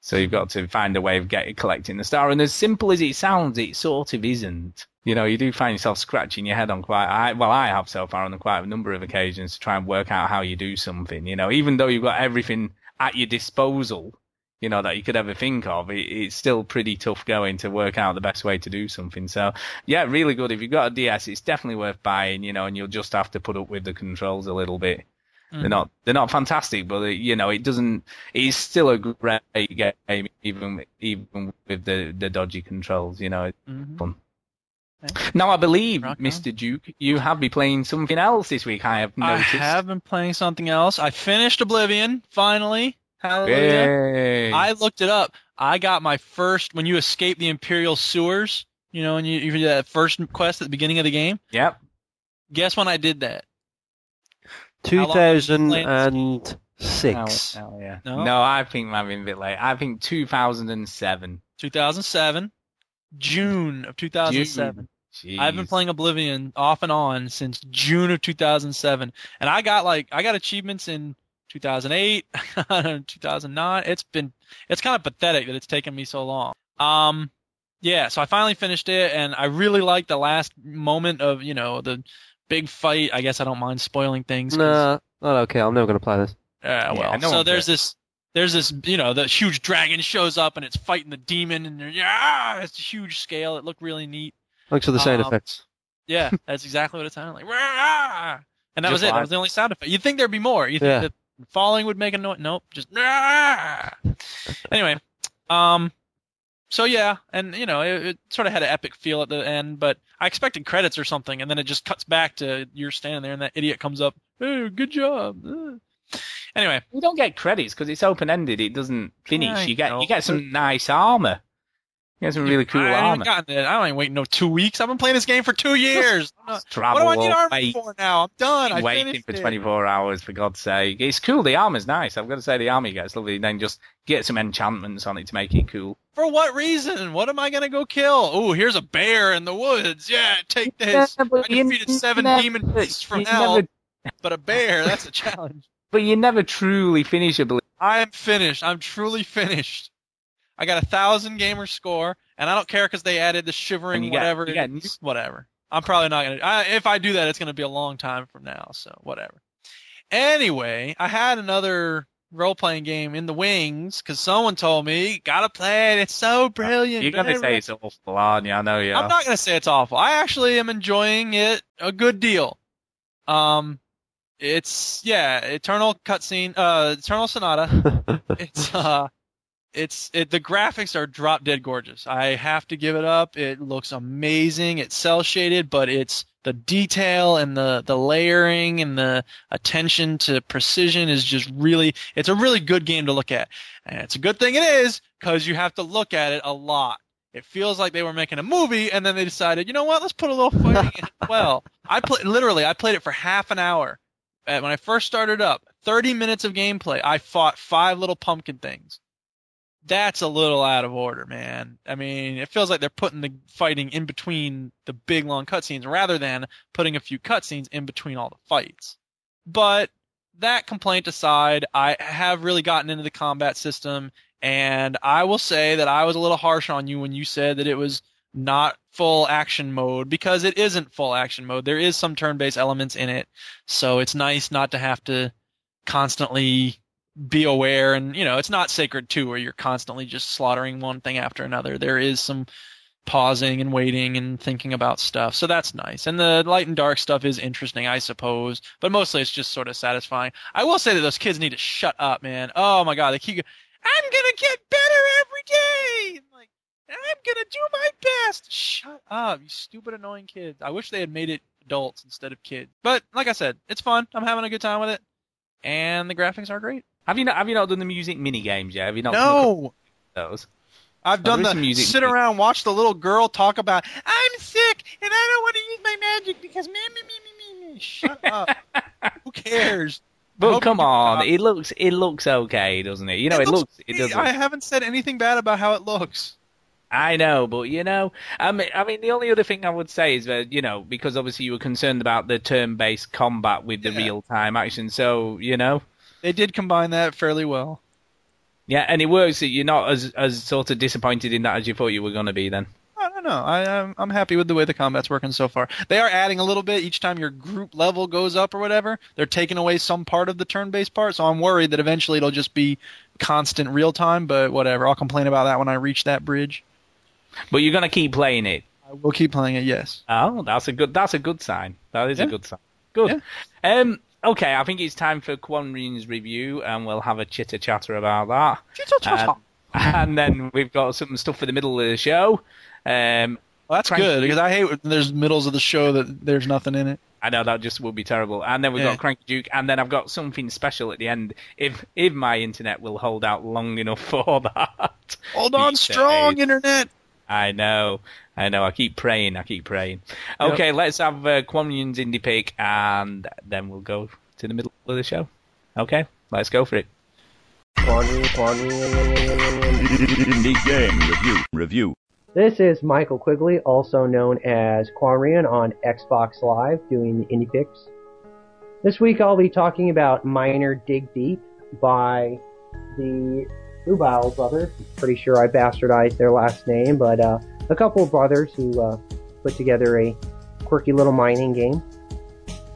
So you've got to find a way of getting collecting the star. And as simple as it sounds, it sort of isn't. You know, you do find yourself scratching your head on quite. I, well, I have so far on quite a number of occasions to try and work out how you do something. You know, even though you've got everything at your disposal, you know, that you could ever think of, it, it's still pretty tough going to work out the best way to do something. So, yeah, really good. If you've got a DS, it's definitely worth buying, you know, and you'll just have to put up with the controls a little bit. They're not, they're not fantastic, but it, you know, it doesn't, it's still a great game, even, even with the, the dodgy controls, you know, it's Mhm. fun. Okay. Now, I believe. Mr. Duke, you have been playing something else this week, I have I have been playing something else. I finished Oblivion finally. Hallelujah. Yay. I looked it up. I got my first when you escape the Imperial sewers. You know, and you, you do that first quest at the beginning of the game. Yep. Guess when I did that? Two How long have you thousand been and six. Oh, oh, yeah. No? No? I think I've been a bit late. I think 2007. 2007, June of 2007. Jeez. I've been playing Oblivion off and on since June of 2007, and I got like I got achievements in 2008, <laughs> 2009. It's been it's kind of pathetic that it's taken me so long. Um, yeah, so I finally finished it, and I really liked the last moment of you know the big fight. I guess I don't mind spoiling things. 'cause- Nah, not okay. I'm never gonna play this. yeah, well, no so there's this, there's this, you know, the huge dragon shows up and it's fighting the demon, and yeah, it's a huge scale. It looked really neat. Thanks for the sound Um, effects. Yeah, <laughs> that's exactly what it sounded like. Rah! And that Just was it. That was the only sound effect. You'd think there'd be more. You think Yeah. that falling would make a noise? Nope. Just. <laughs> Anyway, um, so yeah, and you know, it, it sort of had an epic feel at the end, but I expected credits or something, and then it just cuts back to you're standing there, and that idiot comes up. Hey, good job. Uh. <sighs> Anyway, You don't get credits because it's open ended. It doesn't finish. I you get know. you get some nice armor. You get some really cool armor. I haven't armor. gotten it. I ain't waiting no two weeks. I've been playing this game for two years. <laughs> what do I need armor wait, for now? I'm done. I waiting finished for it. 24 hours for God's sake. It's cool. The armor's nice. I've got to say the armor gets lovely. Then just get some enchantments on it to make it cool. For what reason? What am I gonna go kill? Oh, here's a bear in the woods. Yeah, take this. Yeah, I defeated seven never- demon beasts from hell, never- but a bear, that's a challenge. <laughs> but you never truly finish a belief. I am finished. I'm truly finished. I got a thousand gamer score, and I don't care because they added the shivering you whatever. you get it is. whatever. I'm probably not gonna. I, if I do that, it's gonna be a long time from now. So whatever. Anyway, I had another role playing game in the wings because someone told me gotta play it. It's so brilliant. You're gonna say it's awful, aren't you? I know you. I'm not gonna say it's awful. I actually am enjoying it a good deal. Um, it's yeah, Eternal cutscene, uh, Eternal Sonata. <laughs> it's uh, it's it. The graphics are drop dead gorgeous. I have to give it up. It looks amazing. It's cell shaded, but it's the detail and the the layering and the attention to precision is just really. It's a really good game to look at, and it's a good thing it is because you have to look at it a lot. It feels like they were making a movie, and then they decided, you know what? Let's put a little fighting in as <laughs> well. I played literally. I played it for half an hour. When I first started up, 30 minutes of gameplay. I fought five little pumpkin things. That's a little out of order, man. I mean, it feels like they're putting the fighting in between the big long cutscenes rather than putting a few cutscenes in between all the fights. But that complaint aside, I have really gotten into the combat system, and I will say that I was a little harsh on you when you said that it was not full action mode because it isn't full action mode. There is some turn-based elements in it, so it's nice not to have to constantly be aware and you know it's not sacred 2 where you're constantly just slaughtering one thing after another. There is some pausing and waiting and thinking about stuff so that's nice. And the light and dark stuff is interesting i suppose but mostly it's just sort of satisfying. I will say that those kids need to shut up man. Oh my god they keep i'm gonna get better every day! Like i'm gonna do my best! Shut up you stupid annoying kids. I wish they had made it adults instead of kids. But like i said it's fun. I'm having a good time with it and the graphics are great Have you not? Have you not done the music mini games yet? Have you not? no, those. I've done the music sit around, watch the little girl talk about I'm sick and I don't want to use my magic because me me me me me me. Shut up. <laughs> Who cares? But come on, it looks it looks okay, doesn't it? You know, it, looks, it does. I haven't said anything bad about how it looks. I know, but you know, I mean, I mean, the only other thing I would say is that you know, because obviously you were concerned about the turn-based combat with the Yeah. real-time action, so you know, They did combine that fairly well. yeah, and it works. You're not as as sort of disappointed in that as you thought you were going to be. Then, I don't know. I, I'm I'm happy with the way the combat's working so far. They are adding a little bit each time your group level goes up or whatever. They're taking away some part of the turn-based part, so I'm worried that eventually it'll just be constant real time. But whatever, I'll complain about that when I reach that bridge. but you're going to keep playing it. I will keep playing it. Yes. Oh, that's a good. That's a good sign. That is Yeah. a good sign. Good. Um. Okay, I think it's time for Quanrian's review, and we'll have a chitter chatter about that. Chitter Um, and then we've got some stuff for the middle of the show. Um, Well, that's Cranky. good because I hate when there's middles of the show that there's nothing in it. I know that just would be terrible. And then we've Yeah. got Cranky Duke, and then I've got something special at the end. If if my internet will hold out long enough <laughs> for that. Hold on, strong internet. I know, I know. I keep praying. I keep praying. Okay, let's have uh, Quanrian's indie pick, and then we'll go to the middle of the show. Okay, let's go for it. Indie game review. Review. This is Michael Quigley, also known as Quanrian on Xbox Live, doing the indie picks. This week I'll be talking about Miner Dig Deep by the Ubao brothers. Pretty sure I bastardized their last name, but uh, a couple of brothers who uh, put together a quirky little mining game.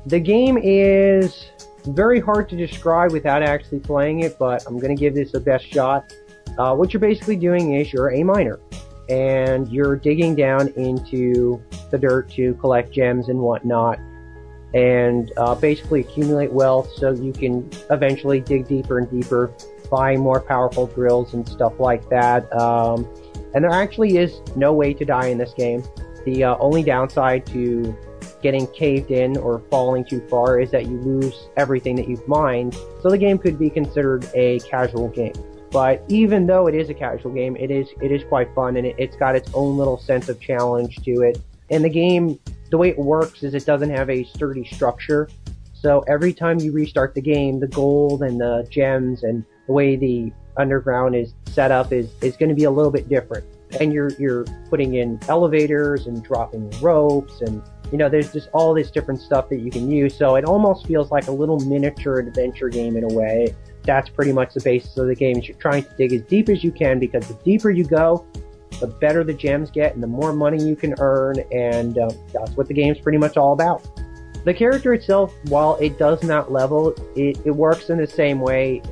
The game is very hard to describe without actually playing it, but I'm going to give this a best shot. Uh, what you're basically doing is you're a miner and you're digging down into the dirt to collect gems and whatnot, and uh, basically accumulate wealth so you can eventually dig deeper and deeper, buy more powerful drills and stuff like that. Um, and there actually is no way to die in this game. The uh, only downside to getting caved in or falling too far is that you lose everything that you've mined. So the game could be considered a casual game. But even though it is a casual game, it is it is quite fun and it, it's got its own little sense of challenge to it. And the game, the way it works is it doesn't have a sturdy structure. So every time you restart the game, the gold and the gems and the way the underground is set up is, is going to be a little bit different. And you're you're putting in elevators and dropping ropes and you know there's just all this different stuff that you can use. So it almost feels like a little miniature adventure game in a way that's pretty much the basis of the game. Is you're trying to dig as deep as you can because the deeper you go, the better the gems get and the more money you can earn, and uh, that's what the game's pretty much all about. The character itself, while it does not level, it, it works in the same way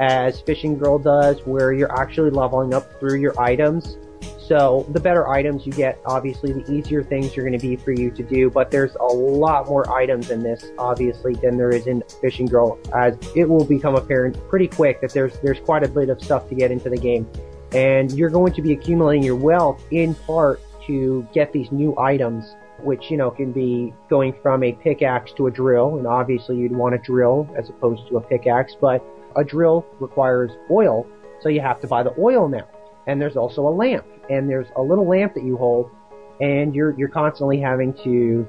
as Fishing Girl does, where you're actually leveling up through your items. So the better items you get, obviously, the easier things are going to be for you to do. But there's a lot more items in this, obviously, than there is in Fishing Girl, as it will become apparent pretty quick that there's there's quite a bit of stuff to get into the game, and you're going to be accumulating your wealth in part to get these new items which you know can be going from a pickaxe to a drill, and obviously you'd want a drill as opposed to a pickaxe, but a drill requires oil, so you have to buy the oil now. And there's also a lamp, and there's a little lamp that you hold, and you're you're constantly having to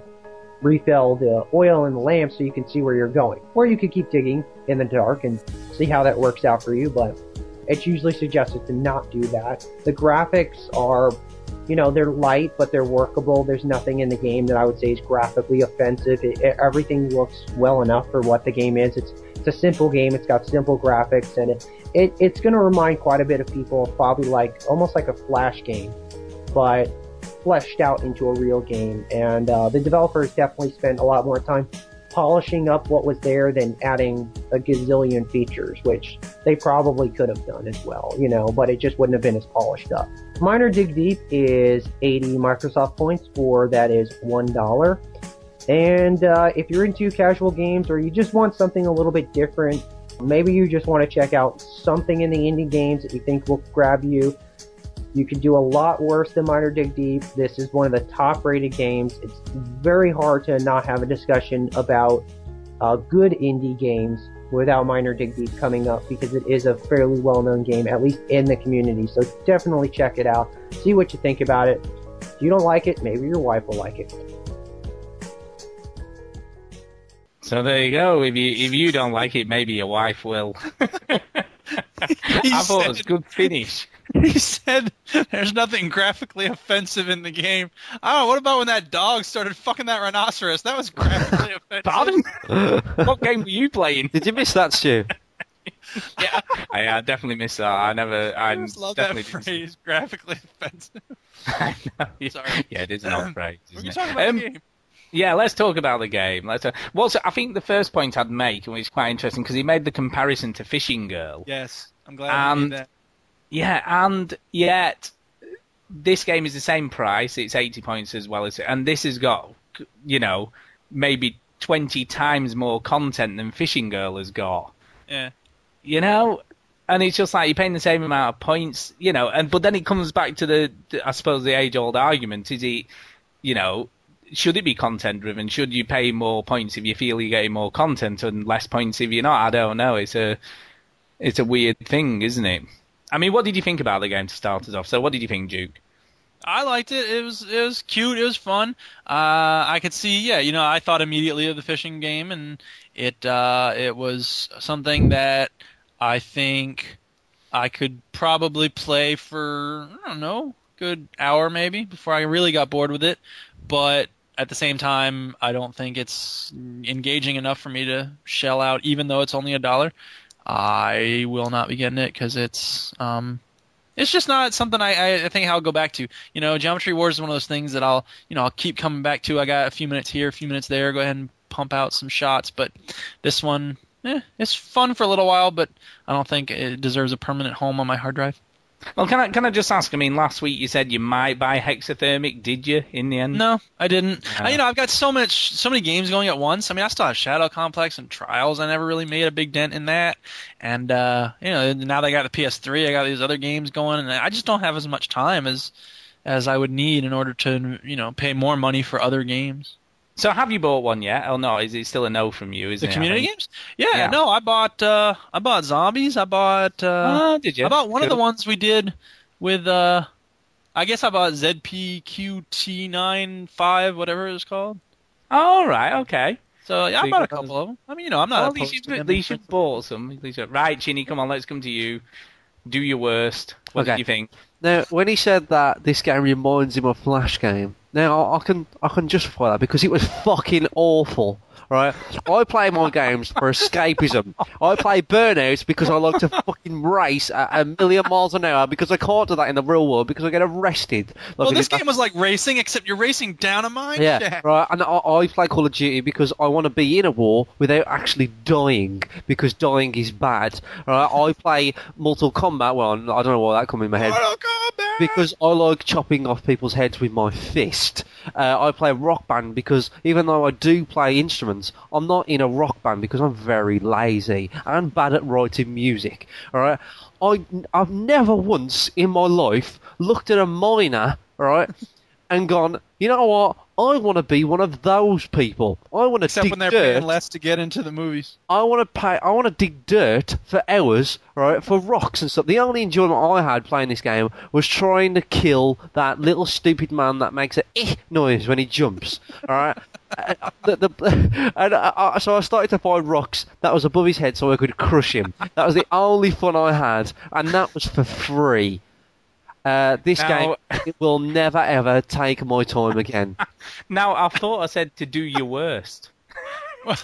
refill the oil in the lamp so you can see where you're going. Or you could keep digging in the dark and see how that works out for you, but it's usually suggested to not do that. The graphics are you know, they're light, but they're workable. There's nothing in the game that I would say is graphically offensive. It, it, everything looks well enough for what the game is. It's it's a simple game. It's got simple graphics, and it, it it's going to remind quite a bit of people of probably like almost like a flash game, but fleshed out into a real game. And uh, the developers definitely spent a lot more time polishing up what was there than adding a gazillion features, which they probably could have done as well, you know, but it just wouldn't have been as polished up. Miner Dig Deep is 80 Microsoft points, or that is $1. And uh, if you're into casual games or you just want something a little bit different, maybe you just want to check out something in the indie games that you think will grab you, you can do a lot worse than Miner Dig Deep. This is one of the top rated games. It's very hard to not have a discussion about uh, good indie games without Miner Dig Deep coming up because it is a fairly well known game, at least in the community. So definitely check it out. See what you think about it. If you don't like it, maybe your wife will like it. So there you go. If you if you don't like it, maybe your wife will. <laughs> I thought it was a good finish. <laughs> He said there's nothing graphically offensive in the game. I don't know, what about when that dog started fucking that rhinoceros? That was graphically <laughs> offensive. Pardon? what game were you playing? Did you miss that, Stu? Yeah. I uh, definitely missed that. I never. I, I just love that definitely didn't- phrase, graphically offensive. I know. Sorry. Yeah, it is an old phrase. We <clears throat> Isn't can it? talk about Um, the game. Yeah, let's talk about the game. Let's. Uh, well, so I think the first point I'd make, and it's quite interesting, because he made the comparison to Fishing Girl. Yes, I'm glad and-. Yeah, and yet this game is the same price. It's 80 points as well as, it. and this has got, you know, maybe 20 times more content than Fishing Girl has got. Yeah. You know, and it's just like you're paying the same amount of points, you know, and but then it comes back to the, the I suppose the age old argument: is it, you know, should it be content driven? Should you pay more points if you feel you're getting more content and less points if you're not? I don't know. It's a it's a weird thing, isn't it? I mean, what did you think about the game to start us off? So, what did you think, Duke? I liked it. It was it was cute. It was fun. Uh, I could see, yeah, you know, I thought immediately of the fishing game, and it uh, it was something that I think I could probably play for I don't know, good hour maybe before I really got bored with it. But at the same time, I don't think it's engaging enough for me to shell out, even though it's only a dollar. I will not be getting it because it's um, it's just not something I, I think I'll go back to. You know, Geometry Wars is one of those things that I'll, you know, I'll keep coming back to. I got a few minutes here, a few minutes there. Go ahead and pump out some shots. But this one, eh, it's fun for a little while, but I don't think it deserves a permanent home on my hard drive. Well, can I can I just ask? I mean, last week you said you might buy Hexathermic. Did you in the end? No, I didn't. No. I, you know, I've got so much, so many games going at once. I mean, I still have Shadow Complex and Trials. I never really made a big dent in that. And uh, you know, now that I got the PS3, I got these other games going, and I just don't have as much time as as I would need in order to, you know, pay more money for other games. So have you bought one yet? Oh no, is it still a no from you? Isn't The it, community games? Yeah, Yeah. no, I bought uh I bought zombies. I bought uh Ah, did you? I bought one of the ones we did with uh I guess I bought ZPQT95 whatever it was called. All right, okay. So yeah, So I bought a couple of them. I mean, you know, I'm not Well, at least you, at least you bought some. At least Right, Chinny, come on, let's come to you. Do your worst. What Okay. did you think? Now, when he said that this game reminds him of Flash game, now I I can I can justify that because it was fucking awful. Right? I play my games for escapism. I play Burnout because I like to fucking race at a million miles an hour because I can't do that in the real world because I get arrested. Like Well, this game was like racing, except you're racing down a mine. yeah, shaft. right. And I, I play Call of Duty because I want to be in a war without actually dying, because dying is bad. Right? I play Mortal Kombat. Well, I don't know why that come in my head. Mortal Kombat! Because I like chopping off people's heads with my fist. Uh, I play rock band because even though I do play instruments, I'm not in a rock band because I'm very lazy and bad at writing music. All right, I I've never once in my life looked at a miner, right, and gone, you know what? I want to be one of those people. I want to Except dig when they're dirt. paying less to get into the movies. I want to pay. I want to dig dirt for hours, right, for rocks and stuff. The only enjoyment I had playing this game was trying to kill that little stupid man that makes a eh noise when he jumps. All right. Uh, <laughs> the, the, <laughs> and I, I, so I started to find rocks that was above his head so I could crush him. That was the only fun I had, and that was for free. Uh, this Now- game it will never ever take my time again. <laughs> Now, I thought I said to do your worst. yeah,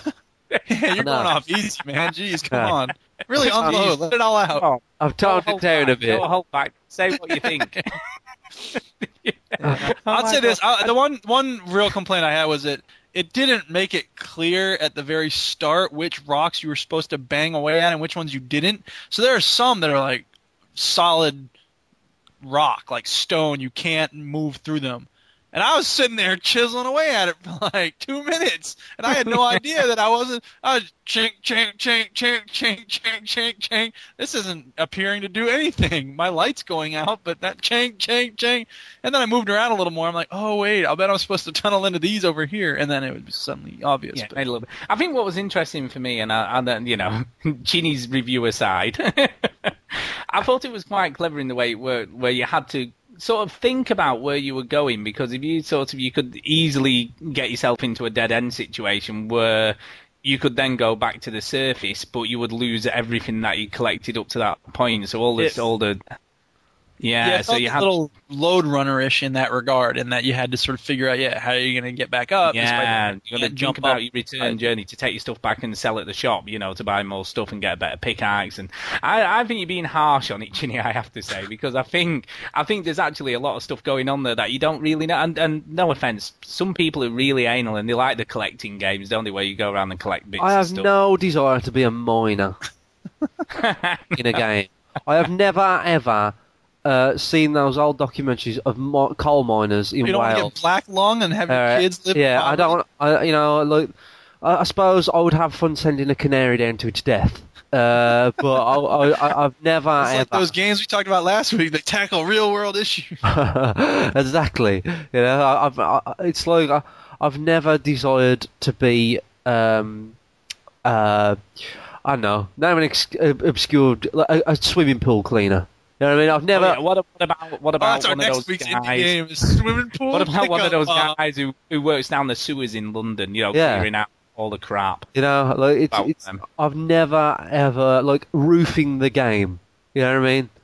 <laughs> you're know. going off easy, man. Jeez, come Yeah. on. Really unload. Let it all out. Oh, I've don't toned it down back. a bit. Don't hold back. Say what you think. <laughs> Oh I'd my say this. I, the one one real complaint I had was that it didn't make it clear at the very start which rocks you were supposed to bang away at and which ones you didn't. So there are some that are like solid rock, like stone. You can't move through them. And I was sitting there chiseling away at it <laughs> for like two minutes, and I had no <laughs> idea that I wasn't. I was chink, chink, chink, chink, chink, chink, chink, chink. This isn't appearing to do anything. My light's going out, but that chink, chink, chink. And then I moved around a little more. I'm like, oh wait, I bet I'm supposed to tunnel into these over here, and then it would be suddenly obvious. Yeah, but- a little bit. I think what was interesting for me, and uh, I, and then you know, <laughs> Chinny's review aside, I thought it was quite clever in the way it worked, where you had to sort of think about where you were going, because if you sort of you could easily get yourself into a dead end situation where you could then go back to the surface, but you would lose everything that you collected up to that point. So all this, It- all the yeah, yeah, so felt you a had little Lode Runner-ish in that regard, in that you had to sort of figure out, yeah, how are you going to get back up? despite Yeah, the- you got to can't think jump about up. your return journey to take your stuff back and sell at the shop, you know, to buy more stuff and get a better pickaxe. And I, I think you're being harsh on it, <laughs> Chinny. I have to say because I think I think there's actually a lot of stuff going on there that you don't really know. And, and no offense, some people are really anal and they like the collecting games, don't they? Where you go around and collect bits. I have stuff. no desire to be a miner <laughs> in a game. I have never ever uh, seen those old documentaries of mo- coal miners in You don't want to Wales. get black lung and have your Uh, kids live. yeah, I don't. I, you know, like I, I suppose I would have fun sending a canary down to its death. Uh, <laughs> but I, I've never It's like those games we talked about last week that tackle real world issues. <laughs> exactly. You know, I, I've, I, it's like I, I've never desired to be. Um, uh, I don't know. Name an ex- obscure like, a, a swimming pool cleaner. You know what I mean? I've Oh, never. yeah, what, what about what Oh, about that's our one of those guys? indie game is swimming pool. What about one of those guys who, who works down the sewers in London? You know, Yeah. clearing out all the crap. You know, like it's, it's them. I've never ever like roofing the game. You know what I mean? <laughs>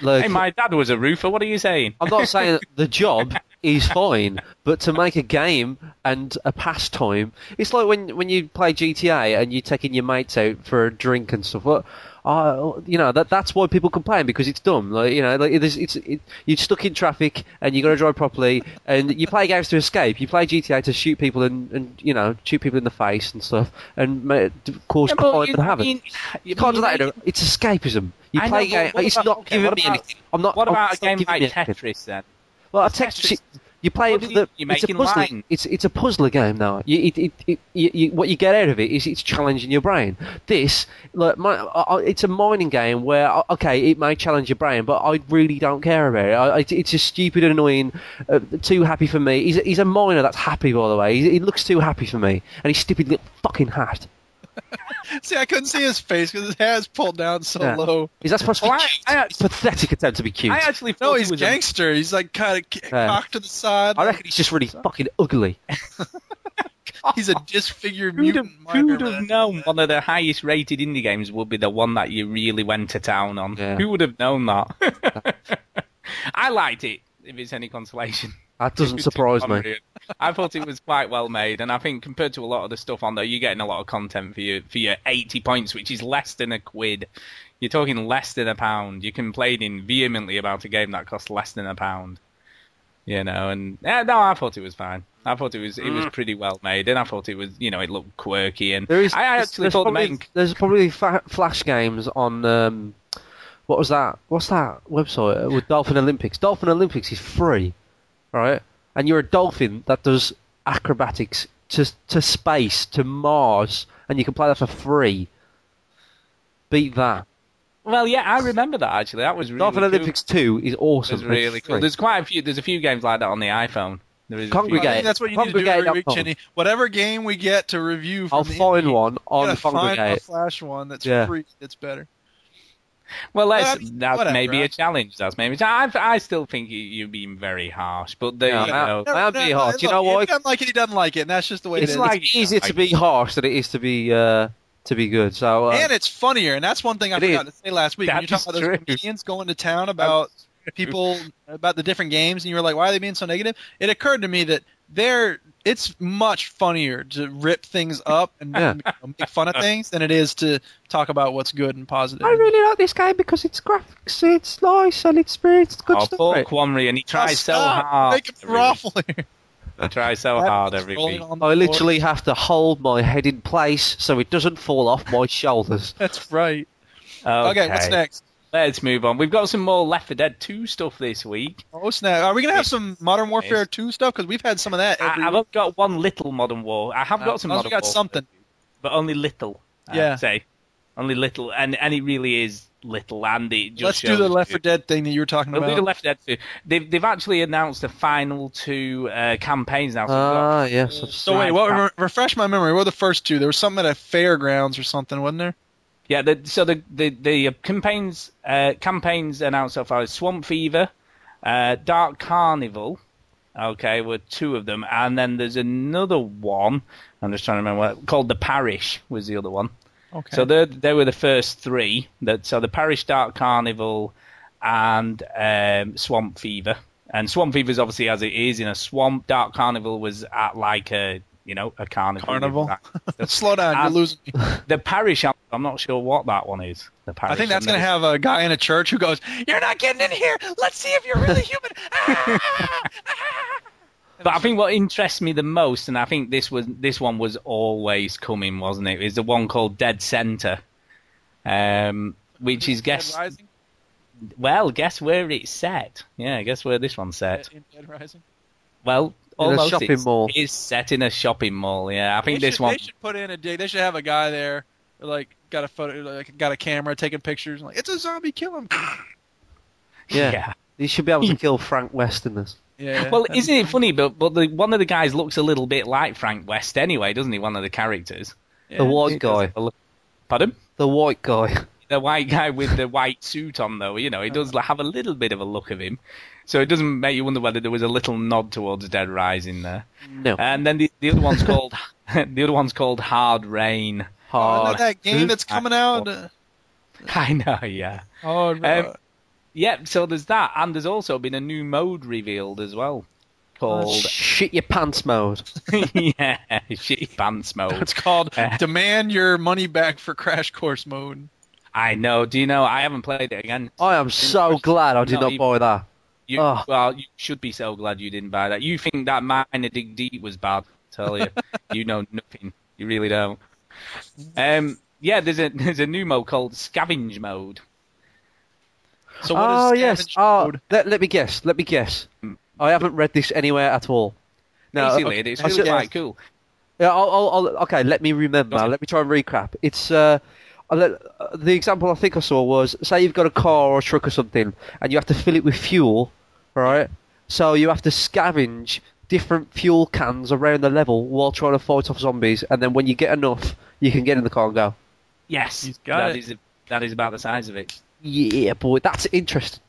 Like Hey, my dad was a roofer. What are you saying? I'm not saying that <laughs> the job is fine, but to make a game and a pastime, it's like when when you play GTA and you're taking your mates out for a drink and stuff. What, uh, you know that that's why people complain because it's dumb. Like you know, like it's, it's it, you're stuck in traffic and you got to drive properly, and you play games to escape. You play GTA to shoot people and, and you know shoot people in the face and stuff, and ma- cause Yeah, crime you- and I havoc. mean, You can't do that. You it's escapism. You I play know, game. It's about- not okay, giving what me anything. I'm not. What about a game like me anything. Tetris then? Well, a Tetris- Tetris. You play it you- the. you're it's a line. It's it's a puzzler game now. You, it, it, it, you, what you get out of it is it's challenging your brain. This, like, my, I, it's a mining game where okay, it may challenge your brain, but I really don't care about it. I, it it's just stupid, and annoying, uh, too happy for me. He's a, he's a miner that's happy, by the way. He, he looks too happy for me, and his stupid little fucking hat. <laughs> See, I couldn't see his face because his hair is pulled down so Yeah. low. Is that supposed to be Well, I- cute? I- pathetic attempt to be cute. I actually thought No, he he's was a- gangster. He's like kind of Yeah. cocked to the side. I reckon he's just really fucking ugly. <laughs> He's a disfigured Who'd have, mutant. who'd have known one of the highest rated indie games would be the one that you really went to town on? Yeah. Who would have known that? <laughs> I liked it, if it's any consolation. That doesn't surprise me. I thought it was quite well made, and I think compared to a lot of the stuff on there, you're getting a lot of content for your for your 80 points, which is less than a quid. You're talking less than a pound. You're complaining vehemently about a game that costs less than a pound. You know, and yeah, no, I thought it was fine. I thought it was it was pretty well made, and I thought it was you know it looked quirky, and There is. I actually there's thought the probably, main there's probably fa- flash games on. Um, what was that? What's that website with Dolphin Olympics? Dolphin Olympics is free, right? And you're a dolphin that does acrobatics to to space to Mars, and you can play that for free. Beat that. Well, yeah, I remember that actually. That was really Dolphin cool. Olympics Two is awesome. was really It's cool. There's quite a few. There's a few games like that on the iPhone. There is. Kongregate. I think that's what you need to do every week, Kongregate.com. Chinny. Whatever game we get to review, from I'll the find indie, one you on gotta find a Kongregate. flash one that's Yeah. free. It's better. Well, <laughs> Well, that's I mean, that's whatever, maybe I- a challenge. That's maybe. I I still think you, you're being very harsh, but there No, you no. go. I am being harsh. You know what? If why? he doesn't like it, he doesn't like it, and that's just the way It's it is. like easier to be harsh than it is to be uh, to be good. So uh, and it's funnier, and that's one thing I It forgot is. to say last week. when you talk is about those true. comedians going to town about people about the different games, and you were like, "Why are they being so negative?" It occurred to me that they're it's much funnier to rip things up and Yeah. you know, make fun of things than it is to talk about what's good and positive. I really like this game because it's graphics, it's nice, and it's it's good Oh, stuff. poor Right. Quamri, and he Oh, tries so hard. Make him every raffle week. here. He tries so hard every week. I floor. literally have to hold my head in place so it doesn't fall off my shoulders. That's right. Okay, Okay, what's next? Let's move on. We've got some more Left 4 Dead 2 stuff this week. Oh snap! Are we gonna have some Modern Warfare 2 stuff? Because we've had some of that. Every I, I've got one little Modern War. I have Uh, got some as long as Modern got Warfare, something. but only little. I Yeah. would say only little, and and it really is little. And it just Let's do the Left you- 4 Dead thing that you were talking We'll do about. the Left 4 Dead 2. They've they've actually announced the final two uh, campaigns now. So we've Ah, yes. So wait, what? Re- refresh my memory. What were the first two? There was something at a fairgrounds or something, wasn't there? Yeah, the, so the the the campaigns uh, campaigns announced so far is Swamp Fever, uh, Dark Carnival, okay, were two of them, and then there's another one. I'm just trying to remember what, called the Parish was the other one. Okay. So they they were the first three. That so the Parish, Dark Carnival, and um, Swamp Fever. And Swamp Fever is obviously as it is in a swamp. Dark Carnival was at like a you know a carnival. Carnival? <laughs> The- Slow down, you're losing <laughs> the parish, I'm- not sure what that one is. The parish. I think that's going to have a guy in a church who goes, "You're not getting in here. Let's see if you're really <laughs> human." Ah! But I think what interests me the most, and I think this was this one was always coming, wasn't it? Is the one called Dead Center, um, which is guess Rising. well, guess where it's set? Yeah, guess where this one's set? In Dead Rising. Well, almost shopping it's, mall. It's set in a shopping mall. Yeah, I think They this should, one. They should put in a dig. They should have a guy there, like got a photo, like got a camera taking pictures. Like it's a zombie, kill him. Yeah. yeah. You should be able to <laughs> kill Frank West in this. Yeah. Well, isn't it funny? But but the, one of the guys looks a little bit like Frank West anyway, doesn't he? One of the characters. The white guy. does Pardon? The white guy. the white guy with the white suit on, though, you know, he does have a little bit of a look of him. So it doesn't make you wonder whether there was a little nod towards Dead Rising there. No. And then the, the other one's called <laughs> <laughs> the other one's called Hard Rain. Oh, Hard. isn't that, that game that's coming out. <laughs> I know, yeah. oh, no. Um, yeah, so there's that, and there's also been a new mode revealed as well, called Shit your pants mode. yeah, shitty pants mode. it's called uh, "Demand Your Money Back for Crash Course Mode." I know. Do you know? I haven't played it again. I am so glad I did Not not even- buy that. You, Oh. Well, you should be so glad you didn't buy that. You think that Miner Dig Deep was bad? Tell you, <laughs> you know nothing. You really don't. Um, yeah, there's a there's a new mode called Scavenge Mode. So what oh is yes. Oh, let, let me guess. Let me guess. I haven't read this anywhere at all. No, Basically, okay, it's I really quite cool. Yeah, I'll, I'll, I'll, okay, let me remember. Let me try and recap. It's uh, let, uh, the example I think I saw was say you've got a car or a truck or something, and you have to fill it with fuel, right? So you have to scavenge different fuel cans around the level while trying to fight off zombies, and then when you get enough, you can get in the car and go. Yes, He's got that it. is- that is about the size of it. Yeah, boy, that's interesting.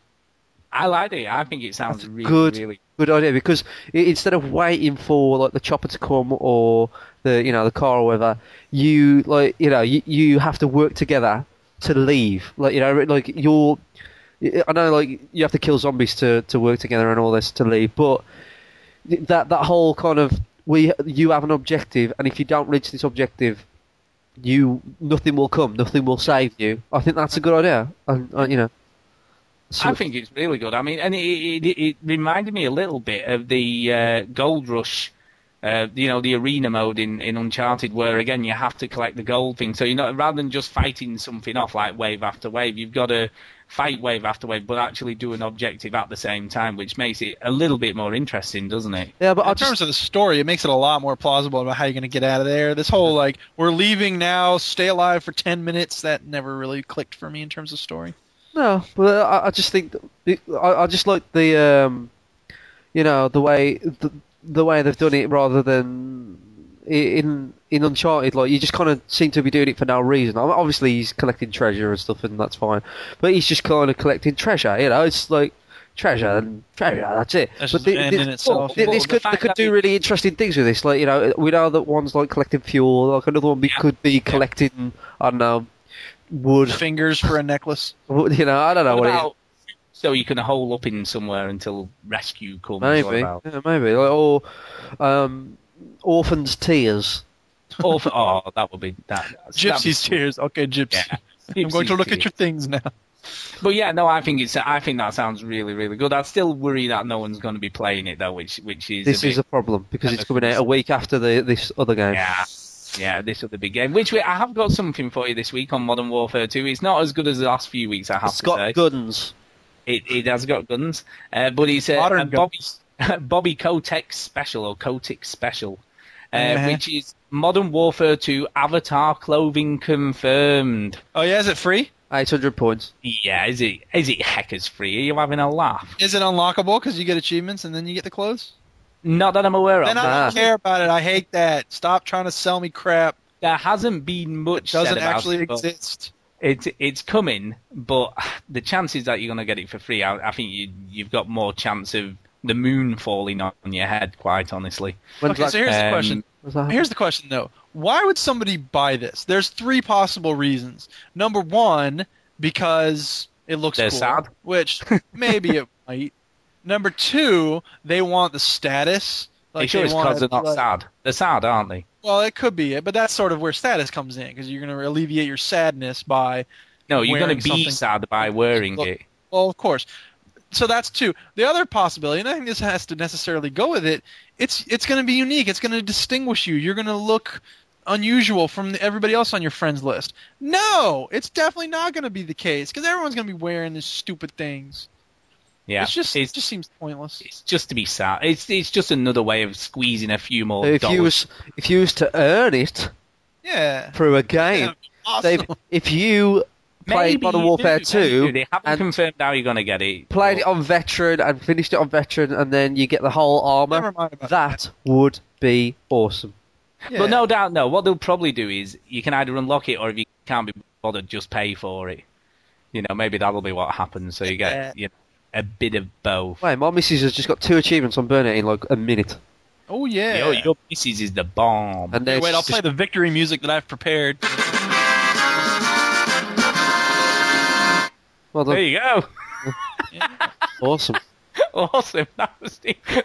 I like it. I think it sounds really, good. really. Good idea because instead of waiting for like the chopper to come or the you know the car or whatever, you like you know you, you have to work together to leave. Like you know like you're. I know like you have to kill zombies to, to work together and all this to leave, but that that whole kind of we you have an objective, and if you don't reach this objective, you nothing will come, nothing will save you. I think that's a good idea, and uh, you know. So- I think it's really good. I mean, and it, it, it reminded me a little bit of the uh, Gold Rush, uh, you know, the arena mode in, in Uncharted, where again you have to collect the gold thing. So you know, rather than just fighting something off like wave after wave, you've got to fight wave after wave, but actually do an objective at the same time, which makes it a little bit more interesting, doesn't it? yeah, but I in terms just of the story, it makes it a lot more plausible about how you're going to get out of there. This whole like we're leaving now, stay alive for ten minutes. That never really clicked for me in terms of story. no, but I, I just think I, I just like the um, you know, the way the, the way they've done it rather than in in Uncharted. Like you just kind of seem to be doing it for no reason. I mean, Obviously, he's collecting treasure and stuff, and that's fine. But he's just kind of collecting treasure. You know, it's like treasure and treasure. That's it. That's but just an end in itself. thi- Well, this the could they could do really interesting things with this. Like you know, we know that one's like collecting fuel. Like another one be, Yeah. could be collecting. I don't know. Wood, Fingers for a necklace. <laughs> you know, I don't know What what, it is. so you can hole up in somewhere until rescue comes? What Maybe, about- yeah, maybe, like, or um, orphans' tears. Oh, for- oh, that would be that. that'd be Gypsy's cool. tears. Okay, gypsy. Yeah. <laughs> I'm going to Gypsy's look at your things now. But yeah, no, I think it's. I think that sounds really, really good. I still worry that no one's going to be playing it though, which which is This a is a problem because it's coming out a week after the this other game. yeah, yeah. This other big game, which we, I have got something for you this week on Modern Warfare 2. It's not as good as the last few weeks, I have It's to got say. guns. It, it has got guns, uh, but it's a, a Bobby <laughs> Bobby Kotick special or Kotick special, uh, which is Modern Warfare 2 Avatar clothing confirmed. Oh yeah, is it free? 800 points. Yeah, is it is it heckers free? Are you having a laugh? Is it unlockable because you get achievements and then you get the clothes? Not that I'm aware of. Then I don't care about it. I hate that. Stop trying to sell me crap. There hasn't been much It doesn't said about actually it, but exist. It's it's coming, but the chances that you're going to get it for free, I, I think you you've got more chance of the moon falling on your head. Quite honestly, When's Okay, that- so here's the Um, question. When's that Here's the question though. Why would somebody buy this? There's three possible reasons. Number one, because it looks They're cool, sad. which <laughs> maybe it might. Number two, they want the status. like Like sure they it's want because they're not like- sad. They're sad, aren't they? Well, it could be it, but that's sort of where status comes in because you're going to alleviate your sadness by. No, you're going to be sad by wearing Look, it. Well, of course. So that's two. The other possibility, and I think this has to necessarily go with it. It's it's going to be unique. It's going to distinguish you. You're going to look unusual from everybody else on your friends list. No, it's definitely not going to be the case because everyone's going to be wearing these stupid things. Yeah, It's just it's it just seems pointless. it's just to be sad. It's it's just another way of squeezing a few more if dollars. you was if you was to earn it Yeah. through a game, Yeah, awesome. If you played Maybe Modern Warfare do, 2 do. They haven't and confirmed how you're going to get it. played it on veteran and finished it on veteran, and then you get the whole armor, Never mind about that would be awesome. Yeah. But no doubt, no. What they'll probably do is you can either unlock it, or if you can't be bothered, just pay for it. You know, maybe that'll be what happens. So you get Yeah. you know, a bit of both. Wait, my missus has just got two achievements on Burnout in like a minute, Oh yeah. Yo, your missus is the bomb. and Hey, wait, I'll it's play the victory music that I've prepared. Well There you go. <laughs> awesome. awesome. That was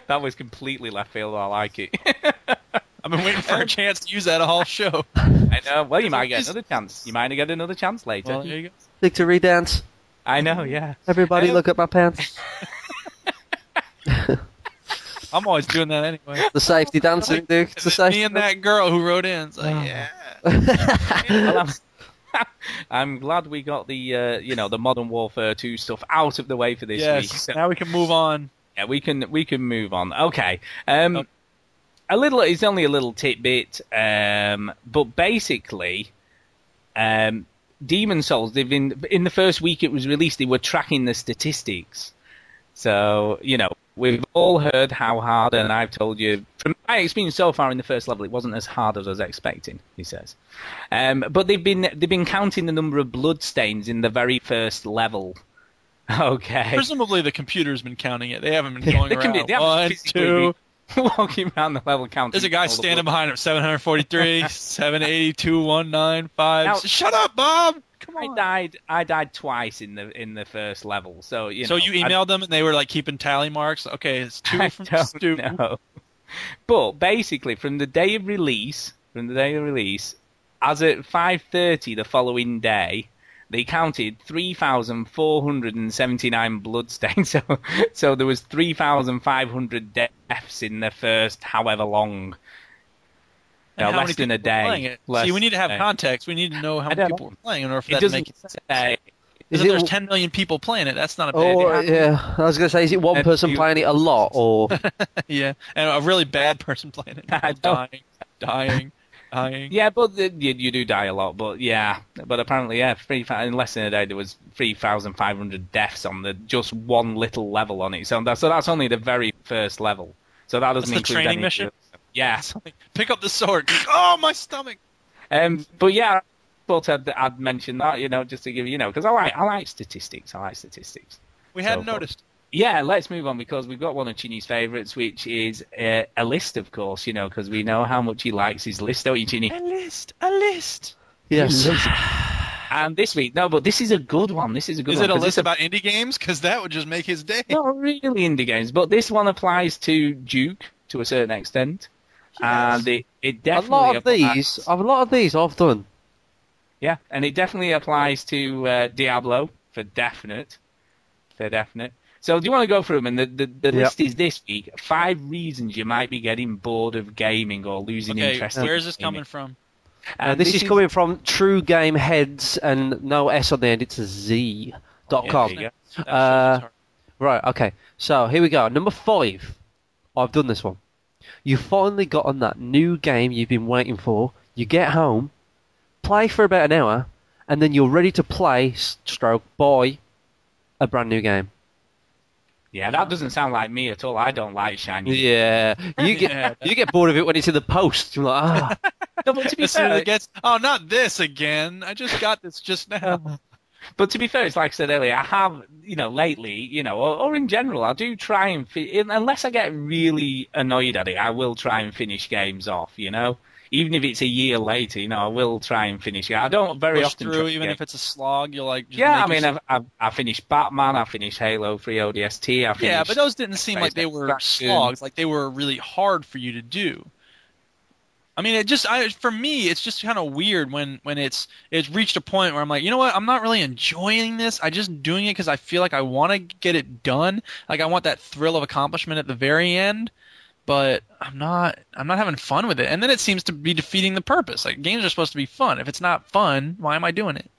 that was completely left field. I like it. <laughs> I've been waiting for a <laughs> chance to use that all show. I know. Well, you might get another chance. You might get another chance later. Well, there you go. Victory dance. I know. Yeah. Everybody, Um, look at my pants. I'm always doing that anyway. The safety dancing, dude. It's the Me safety. and that girl who wrote in. It's like, Oh. yeah. <laughs> I'm, glad we got the uh, you know the Modern Warfare 2 stuff out of the way for this yes. week. So, Now we can move on. yeah, we can we can move on. Okay. Um, Oh. a little. It's only a little tidbit. Um, but basically, um, Demon's Souls. They've been in the first week it was released. They were tracking the statistics. So you know we've all heard how hard, and I've told you from my experience so far in the first level, it wasn't as hard as I was expecting. He says, um, but they've been they've been counting the number of blood stains in the very first level. <laughs> Okay. Presumably the computer's been counting it. They haven't been <laughs> going be- around. haven't One, two. <laughs> walking around the level counting. There's a guy standing behind him. 743, 782, 195. Now- Shut up, Bob! Come I died. I died twice in the in the first level. So you so know, you I- emailed them and they were like keeping tally marks. Okay, it's two <laughs> I from Stu. <laughs> know. But basically, from the day of release, from the day of release, as at 5:30 the following day, they counted 3,479 bloodstains. <laughs> So, so there was 3,500 deaths in the first however long. And No, how less than a day. playing it? Less See, we need to have than a day. context. We need to know how many people were playing in order for It that to make sense. say. Is it, there's 10 million people playing it, that's not a bad or, idea. yeah, I was going to say, is it one And person you- playing it a lot, or <laughs> Yeah, and a really bad person playing it. <laughs> Dying, dying, dying. Yeah, but the, you, you do die a lot. But yeah, but apparently, yeah, three in less than a day there was three thousand five hundred deaths on the just one little level on it. So that's so that's only the very first level. So that doesn't That's the include training any- mission? Yeah, <laughs> Pick up the sword. <laughs> Oh, my stomach. um, but yeah, I thought I'd, I'd mention that, you know, just to give you, you know, because I like I like statistics. I like statistics. We hadn't So- noticed. Yeah, let's move on because we've got one of Chinny's favourites, which is uh, a list, of course, you know, because we know how much he likes his list, don't you, Chinny? A list. A list. yes, And this week, no, but this is a good one. This is a good Is one. it a 'cause list it's about indie games? Because that would just make his day. Not really indie games, but this one applies to Duke to a certain extent, and it it a lot of applies- these, a lot of these I've done. yeah, and it definitely applies to uh, Diablo for definite, for definite. So do you want to go through them? And the the, the Yep. list is this week: five reasons you might be getting bored of gaming or losing Okay, interest. in where is this gaming. coming from? Uh, And this, is, coming from True Game Heads and no S on the end. It's a Z dot Yeah, com. there you go. That Uh, Right, okay. So here we go. Number five. I've done this one. You finally got on that new game you've been waiting for. You get home, play for about an hour, and then you're ready to play, stroke, buy a brand new game. Yeah, that doesn't sound like me at all. I don't like shiny. Yeah, you get Yeah. <laughs> you get bored of it when it's in the post. You're like, ah, <laughs> No, but to be As fair, it gets, oh, not this again. I just got this just now. <laughs> But to be fair, it's like I said earlier, I have, you know, lately, you know, or, or in general, I do try and, fi- unless I get really annoyed at it, I will try and finish games off, you know? Even if it's a year later, you know, I will try and finish it. I don't very Push often through, even to if it's a slog, you'll like. Just Yeah, I mean, I've, I've, I finished Batman, I finished Halo 3 ODST, I finished... yeah, but those didn't seem like they were slogs. Like they were really hard for you to do. I mean, it just I, for me, it's just kind of weird when when it's it's reached a point where I'm like, you know what, I'm not really enjoying this. I'm just doing it because I feel like I want to get it done. Like I want that thrill of accomplishment at the very end, but I'm not I'm not having fun with it. And then it seems to be defeating the purpose. Like games are supposed to be fun. If it's not fun, why am I doing it?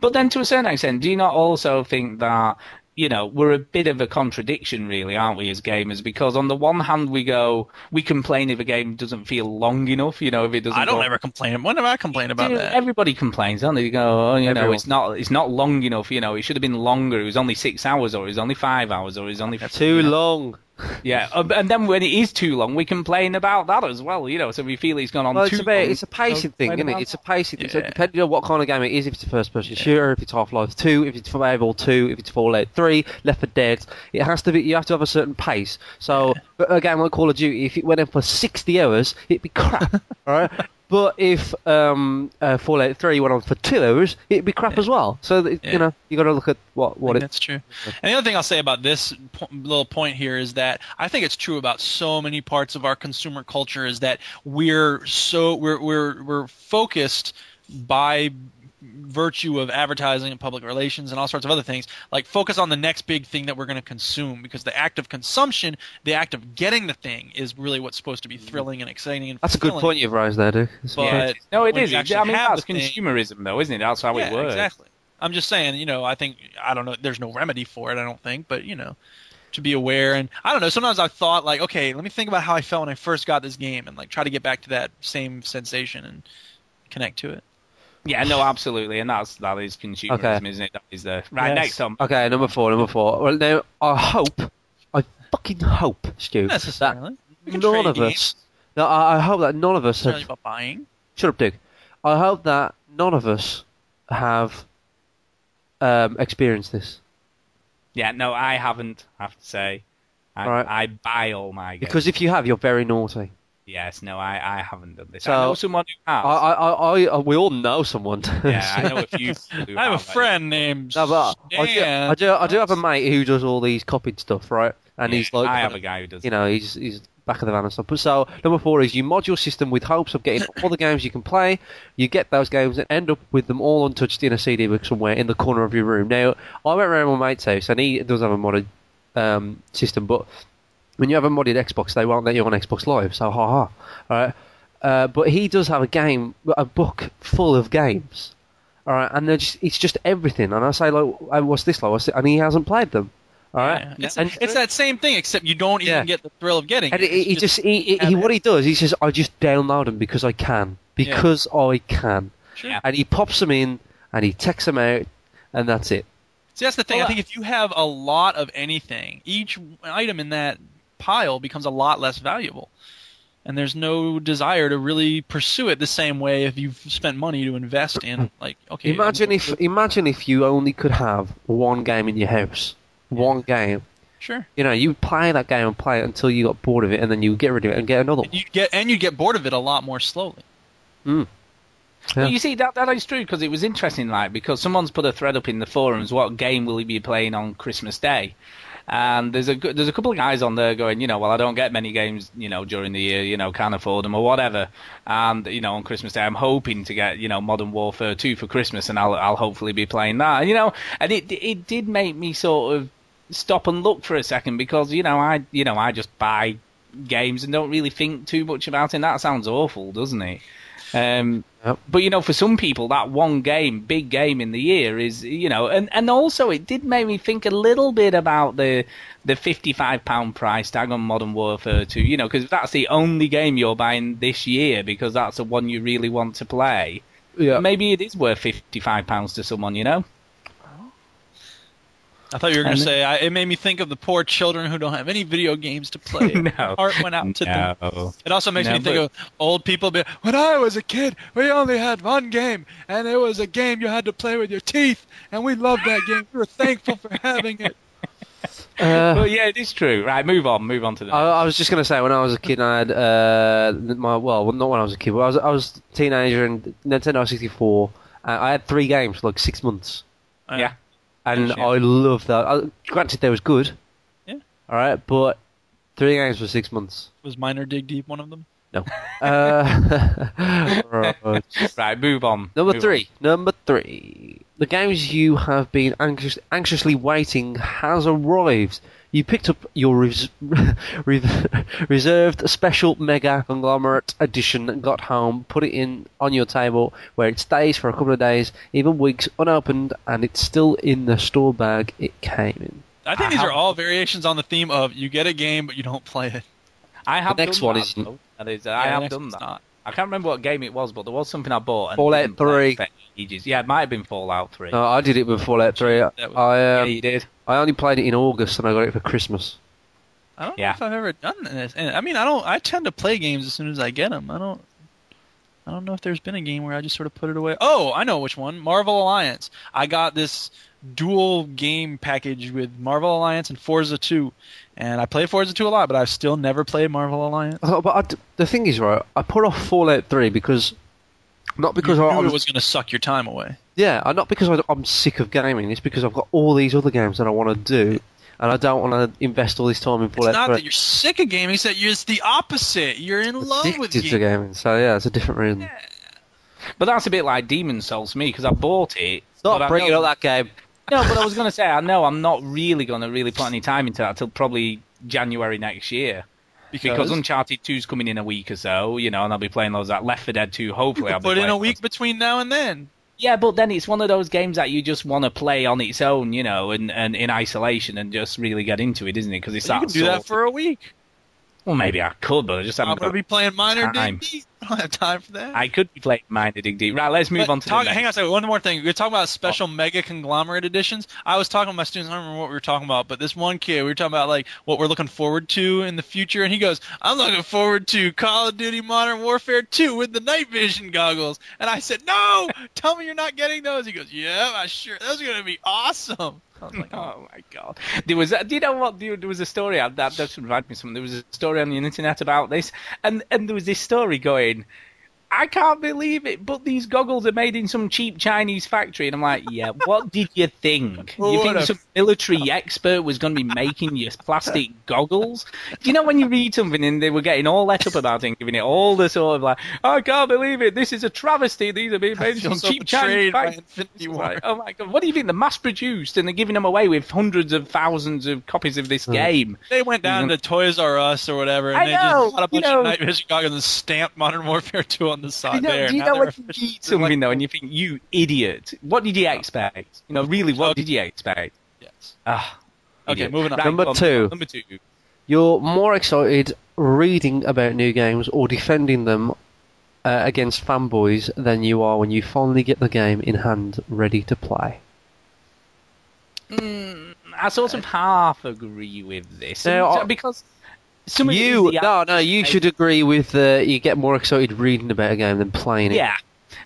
But then to a certain extent, do you not also think that, you know, we're a bit of a contradiction really, aren't we, as gamers? Because on the one hand we go, we complain if a game doesn't feel long enough, you know, if it doesn't I don't go- ever complain. When have I complained about that? Everybody complains, don't they? They go, oh, you know, it's not, it's not long enough. You know, it should have been longer. It was only six hours, or it was only five hours, or it was only too long. Yeah, uh, and then when it is too long, we complain about that as well. You know, so we feel it's gone on Well, too it's a, bit, long. it's a pacing so thing, isn't it? It's a pacing thing. So depending on what kind of game it is, if it's a first-person shooter, if it's Half-Life 2, if it's Survival 2, if it's Fallout 3, Left 4 Dead, it has to be. You have to have a certain pace. So a game like Call of Duty, if it went in for 60 hours, it'd be crap, <laughs> right? But if um, uh, Fallout 3 went on for two hours, it'd be crap as well. So that, Yeah. you know, you got to look at what what it. that's true. And the other thing I'll say about this po- little point here is that I think it's true about so many parts of our consumer culture is that we're so we're we're we're focused by virtue of advertising and public relations and all sorts of other things like focus on the next big thing that we're going to consume because the act of consumption the act of getting the thing is really what's supposed to be thrilling and exciting and That's a good point you've raised there, Duke. But no, it when is. you It- actually I mean, that's the thing- consumerism, though, isn't it? That's how yeah, it works. exactly. I'm just saying, you know, I think I don't know. There's no remedy for it. I don't think, but you know, to be aware and I don't know. Sometimes I've thought like, okay, let me think about how I felt when I first got this game and like try to get back to that same sensation and connect to it. Yeah, no, absolutely, and that's that is consumerism, Okay. isn't it? That is the right Yes. next on. Okay, number four, number four. Well, now I hope, I fucking hope, Stu, Not that necessarily. None of us. No, I, I hope that none of us have. about buying. Shut up, Duke. I hope that none of us have um, experienced this Yeah, no, I haven't. I have to say, I, Right. I buy all my games. because if you have, you're very naughty. Yes, no, I, I haven't done this. So- I know someone who I, has. I, I, I, we all know someone. yeah, I know a few. <laughs> I have a friend named No, but I do, I do, I do have a mate who does all these copied stuff, right? And Yeah, he's like, I have a guy who does. you know, he's he's back of the van and stuff. But so number four is you mod your system with hopes of getting all the games you can play. You get those games and end up with them all untouched in a CD book somewhere in the corner of your room. Now, I went around my mate's house and he does have a modded um, system, but when you have a modded Xbox, they won't let you on Xbox Live. So ha ha, alright. Uh, but he does have a game, a book full of games. All right, and just, it's just everything. And I say, like, "Oh, what's this like? What's it? And he hasn't played them. All right, Yeah. It's, and, it's that same thing, except you don't even Yeah. get the thrill of getting. and it. he, It's he just he, he, he what he does, he says, I just download them because I can, because I can, Sure. and he pops them in and he takes them out, and that's it. See, that's the thing. Well, I think if you have a lot of anything, each item in that pile becomes a lot less valuable. And there's no desire to really pursue it the same way if you've spent money to invest in, <clears throat> like, okay. Imagine if imagine if you only could have one game in your house, one game. Sure. You know, you play that game and play it until you got bored of it, and then you get rid of it and get another And one. you get and you get bored of it a lot more slowly. Hmm. Yeah. Well, you see, that that is true because it was interesting, like because someone's put a thread up in the forums. What game will he be playing on Christmas Day? And there's a there's a couple of guys on there going, you know, well, I don't get many games, you know, during the year, you know, can't afford them or whatever. And you know, on Christmas Day, I'm hoping to get, you know, Modern Warfare 2 for Christmas, and I'll I'll hopefully be playing that. And, you know, and it it did make me sort of stop and look for a second because you know I you know I just buy games and don't really think too much about it. And that sounds awful, doesn't it? Um, Yep. but you know, for some people, that one game, big game in the year, is you know, and and also it did make me think a little bit about the the fifty five pound price tag on Modern Warfare Two. You know, because that's the only game you're buying this year because that's the one you really want to play. Yeah. Maybe it is worth fifty five pounds to someone. You know. I thought you were going to say I, it made me think of the poor children who don't have any video games to play. <laughs> No. Heart went out to them. No. It also makes No, me think of old people. Be, when I was a kid, we only had one game, and it was a game you had to play with your teeth, and we loved that game. We were thankful for having it. <laughs> Uh, But yeah, it is true. Right, move on. Move on to the. I, I was just going to say when I was a kid, I had uh, my well, not when I was a kid, but I was I was a teenager and Nintendo 64. Uh, I had three games for like six months, yeah. And Yeah. I love that. Uh, granted, they was good. Yeah. All right, but three games for six months. Was Miner Dig Deep one of them? No. <laughs> Uh, <laughs> right. Right, move on. Number Move three. Number three. The games you have been anxious, anxiously waiting has arrived. You picked up your <laughs> res- reserved special mega conglomerate edition, got home, put it in on your table where it stays for a couple of days, even weeks, unopened, and it's still in the store bag it came in. I think I these have- are all variations on the theme of you get a game but you don't play it. I have The next done one that, isn't. though. That is, uh, I Yeah, the have done that. not. I can't remember what game it was, but there was something I bought. And Fallout didn't play 3. for ages. Yeah, it might have been Fallout 3. No, I did it with Fallout 3. That was- I, yeah, um, you did. I only played it in August and I got it for Christmas. I don't Yeah. know if I've ever done this. And I mean, I don't. I tend to play games as soon as I get them. I don't. I don't know if there's been a game where I just sort of put it away. Oh, I know which one. Marvel Alliance. I got this dual game package with Marvel Alliance and Forza 2, and I play Forza 2 a lot, but I've still never played Marvel Alliance. Oh, but I d the thing is, right, I put off Fallout 3 because. Not because you I, I knew was it was going to suck your time away. Yeah, uh, not because I, I'm sick of gaming. It's because I've got all these other games that I want to do, and I don't want to invest all this time in It's not that you're sick of gaming; it's that you're it's the opposite. You're in love with Addicted to gaming. gaming. So yeah, it's a different reason. But that's a bit like Demon's Souls to me because I bought it. but Stop I bringing know- up that game. No, but I was going to say, I know I'm not really going to really put any time into that till probably January next year. Because Uncharted 2's coming in a week or so, you know, and I'll be playing those like Left 4 Dead 2. Hopefully, I'll be put in a week those. between now and then. Yeah, but then it's one of those games that you just want to play on its own, you know, and, and in isolation and just really get into it, isn't it? Because it's You that can do that for a week. Well, maybe I could, but I just haven't. I'm going to be playing Miner time. Dig Deep. I don't have time for that. I could be playing Mind Dig Deep. Right, let's move But on to talk, hang on a second. One more thing. We're talking about special mega conglomerate editions. I was talking to my students. I don't remember what we were talking about, but this one kid, we were talking about like what we're looking forward to in the future, and he goes, "I'm looking forward to Call of Duty Modern Warfare 2 with the night vision goggles." And I said, "No, tell me you're not getting those." He goes, "Yeah, I sure. Those are going to be awesome." I was like, <laughs> oh. Oh my god! There was, do you know what? There, there was a story uh, that that just reminded me of something. There was a story on the internet about this, and and there was this story going. I can't believe it, but these goggles are made in some cheap Chinese factory, and I'm like, yeah. What did you think? <laughs> You What think a- some military expert was going to be making your plastic <laughs> goggles? Do you know when you read something and they were getting all let up about it, and giving it all the sort of like, I can't believe it. This is a travesty. These are being made in some so cheap Chinese betrayed factory. Infinity It's War. like, oh my god, what do you think? They're mass produced and they're giving them away with hundreds of thousands of copies of this hmm. game. They went down mm-hmm. to Toys R Us or whatever, and I they know, just bought a you bunch know. of night vision goggles and stamped Modern Warfare 2 on the You side know, there. do you Now know they're what you officially- read something though, and you think, you idiot? What did you expect? You know, really, what did you expect? Yes. Ah, Okay, idiot. moving on. Right, Number on, two. Number two. You're more excited reading about new games or defending them uh, against fanboys than you are when you finally get the game in hand, ready to play. I sort of half agree with this Now, And- I- because some of You the no no you should agree with uh, you get more excited reading about a game than playing it. Yeah.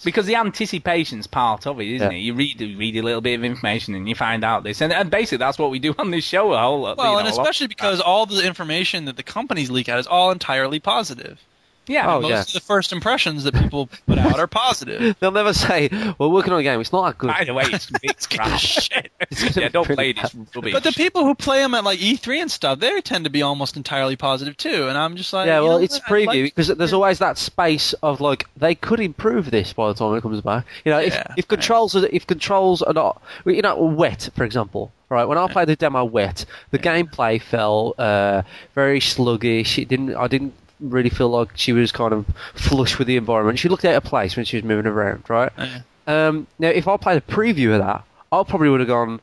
Because the anticipation's part of it, isn't Yeah. it? You read you read a little bit of information and you find out this, and, and basically that's what we do <laughs> on this show. A whole, lot, Well, you and know, a lot. especially because all the information that the companies leak out is all entirely positive. Yeah, Oh, Most yeah. of the first impressions that people put out are positive. <laughs> They'll never say we're working on a game. It's not that good. By the way, it's, <laughs> it's crap. Shit. <laughs> yeah, don't play it. It's rubbish. But the people who play them at like E3 and stuff, they tend to be almost entirely positive too. And I'm just like, Yeah, well, know it's what? Preview like- because there's always that space of like they could improve this by the time it comes back. You know, if Yeah, if controls are if controls are not, you know, wet for example, right? When I played the demo wet, the gameplay felt uh, very sluggish. It didn't. I didn't really feel like she was kind of flush with the environment. She looked out of place when she was moving around, right? Yeah. Um, now, if I played a preview of that, I probably would have gone,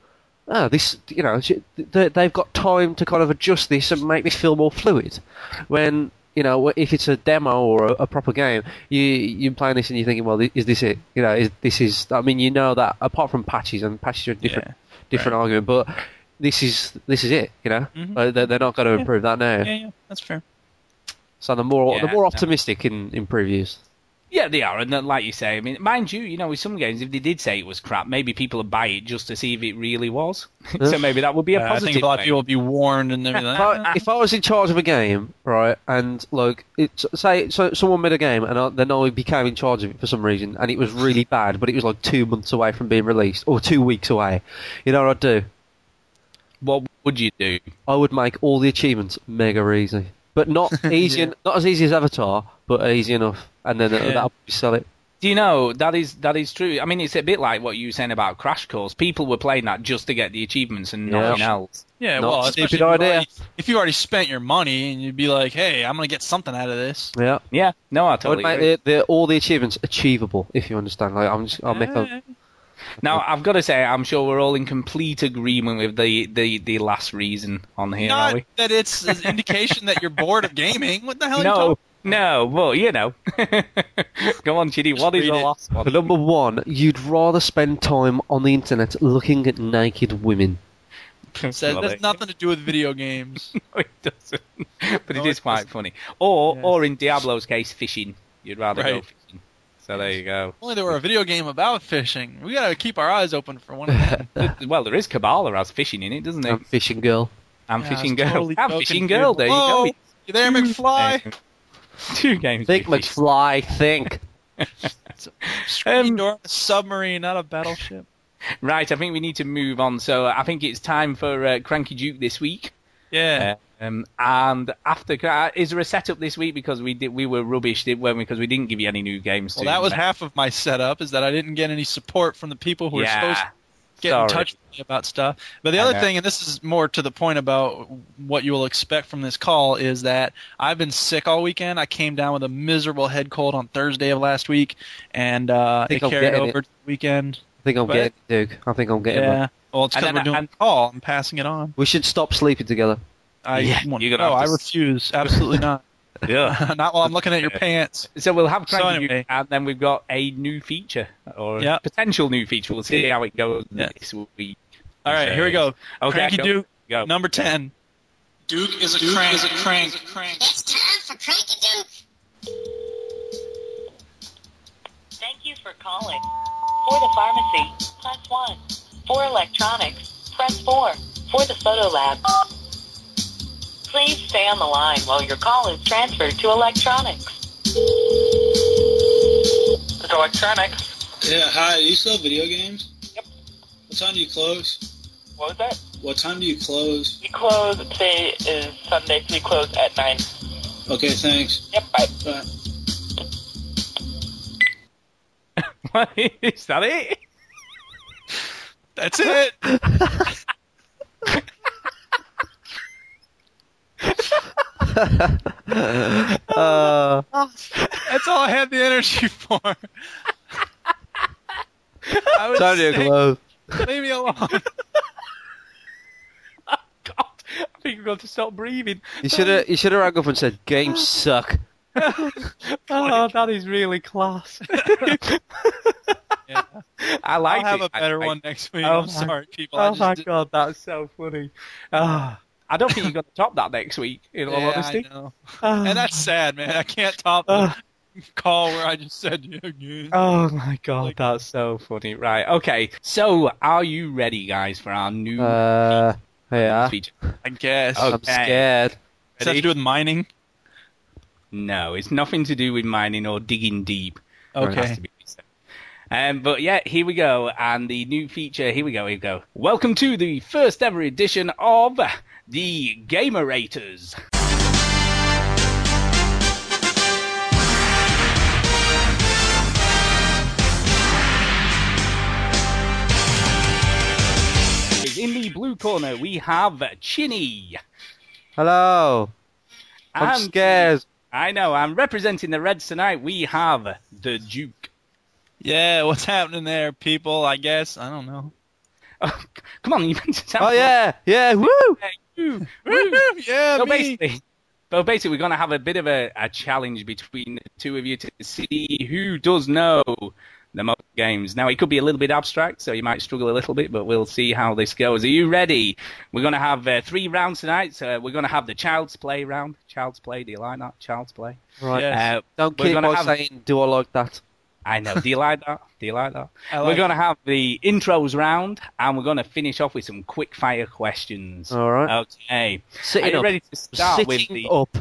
oh, this, you know, they- they've got time to kind of adjust this and make this feel more fluid. When, you know, if it's a demo or a, a proper game, you, you're playing this and you're thinking, well, is this it? You know, is, this is, I mean, you know that, apart from patches, and patches are a different, Yeah, different argument, but this is, this is it, you know? Mhm. Like, they're, they're not going to improve that now. Yeah, yeah, that's fair. So they're more, Yeah, they're more no. optimistic in, in previews. yeah, they are, and like you say, I mean, mind you, you know, with some games, if they did say it was crap, maybe people would buy it just to see if it really was. <laughs> so maybe that would be a Uh, I think a lot of people would be warned and everything. if I, if I was in charge of a game, right, and like, it's, say, so someone made a game, and I, then I became in charge of it for some reason, and it was really bad, but it was like two months away from being released, or two weeks away. You know what I'd do? What would you do? I would make all the achievements mega easy, but not <laughs> easy, Yeah. not as easy as Avatar, but easy enough, and then Yeah. that'll sell it. Do you know that is that is true? I mean, it's a bit like what you were saying about Crash Course. People were playing that just to get the achievements and Yeah. nothing else. yeah, Not well, a especially stupid if you've idea. already- if you already spent your money and you'd be like, hey, I'm gonna get something out of this. Yeah, Yeah, no, I I would totally make agree. the, the, all the achievements achievable, if you understand. Like, I'm just, I'll make a, Now, I've got to say, I'm sure we're all in complete agreement with the, the, the last reason on here, are Not we? that it's an indication that you're bored of gaming. What the hell are you No, talking no, well, you know. <laughs> Go on, Chidi, what is the last one? Number one, you'd rather spend time on the internet looking at naked women. Says Well, that's nothing to do with video games. <laughs> No, it doesn't. <laughs> But it No, is it quite doesn't. funny. Or, Yes. or in Diablo's case, fishing. You'd rather go fishing. So there you go. Only there were a video game about fishing. We gotta keep our eyes open for one of them. <laughs> well, there is Kabbalah has fishing in it, doesn't it? And fishing girl. I'm Yeah, fishing girl. totally I'm fishing confused. girl. There you go. You there, McFly? Two games. Think with. McFly, think. Screen Um, a submarine, not a battleship. Right, I think we need to move on. So I think it's time for uh, Cranky Duke this week. Yeah. Um, and after, uh, is there a setup this week because we did we were rubbish, did weren't we? Because we didn't give you any new games. Well, to that was half of my setup. Is that I didn't get any support from the people who were yeah. supposed to get Sorry. in touch with me about stuff. But the other thing, and this is more to the point about what you will expect from this call, is that I've been sick all weekend. I came down with a miserable head cold on Thursday of last week, and uh, think it I'm carried getting over it. to the weekend. I think I'm But- getting it, Duke. I think I'm getting Yeah. it. Well, it's And because then we're doing I- and- a call. I'm passing it on. We should stop sleeping together. I Yeah, want- you're gonna no, I refuse. Absolutely not. Yeah. <laughs> <laughs> not while I'm looking at your pants. So we'll have So Cranky anyway. Duke, and then we've got a new feature or Yeah. potential new feature. We'll see how it goes Yeah. this week. All right, here we go. Okay, Cranky go. Duke, Go. number ten. Duke is a crank. Is a crank. It's time for Cranky Duke. Thank you for calling. For the pharmacy, 1. For electronics, press press 4 for the photo lab. Please stay on the line while your call is transferred to electronics. It's electronics. Yeah, hi. Do you sell video games? Yep. What time do you close? What was that? What time do you close? We close, today is Sunday, so we close at 9. Okay, thanks. Yep, bye. Bye. <laughs> Is that it? That's it. <laughs> <laughs> uh, That's all I had the energy for. I was time to close. Leave me alone. <laughs> God, I think you've got to stop breathing. You should have you should have rang up and said games suck. Oh, that is really class. <laughs> Yeah. <laughs> I like I'll have it. a better I- I- one next week. Oh I'm my- sorry, people. Oh my did- god, that's so funny. Ah, I don't think you're going to top that next week. In all Yeah, honesty, I know. Ah. And that's sad, man. I can't top the Ah. call where I just said yeah, yeah. Oh my god, that's so funny. Right, okay. So, are you ready, guys, for our new Uh, yeah. feature? I guess. Okay. I'm scared. Does that have to do with mining? No, it's nothing to do with mining or digging deep. It has Okay. to be said. Um, but yeah, here we go. And the new feature, here we go, here we go. Welcome to the first ever edition of the Gamerators. In the blue corner, we have Chinny. Hello. I'm And- scared. I know, I'm representing the Reds tonight. We have the Duke. Yeah, what's happening there, people? I guess I don't know. Oh, come on, you meant to tell Oh me. yeah, yeah, woo! Woo, yeah, So me. basically, so basically, we're going to have a bit of a, a challenge between the two of you to see who does know the most games. Now, it could be a little bit abstract, so you might struggle a little bit, but we'll see how this goes. Are you ready? We're going to have uh, three rounds tonight. So we're going to have the Child's Play round. Child's Play, do you like that? Child's Play. Right. Yes. Uh, Don't we're keep gonna on have- saying, "Do I like that?" I know. Do you like that? Do you like that? <laughs> I we're going to have the intros round, and we're going to finish off with some quick fire questions. All right. Okay. Are Sitting you up. ready to start with the? up.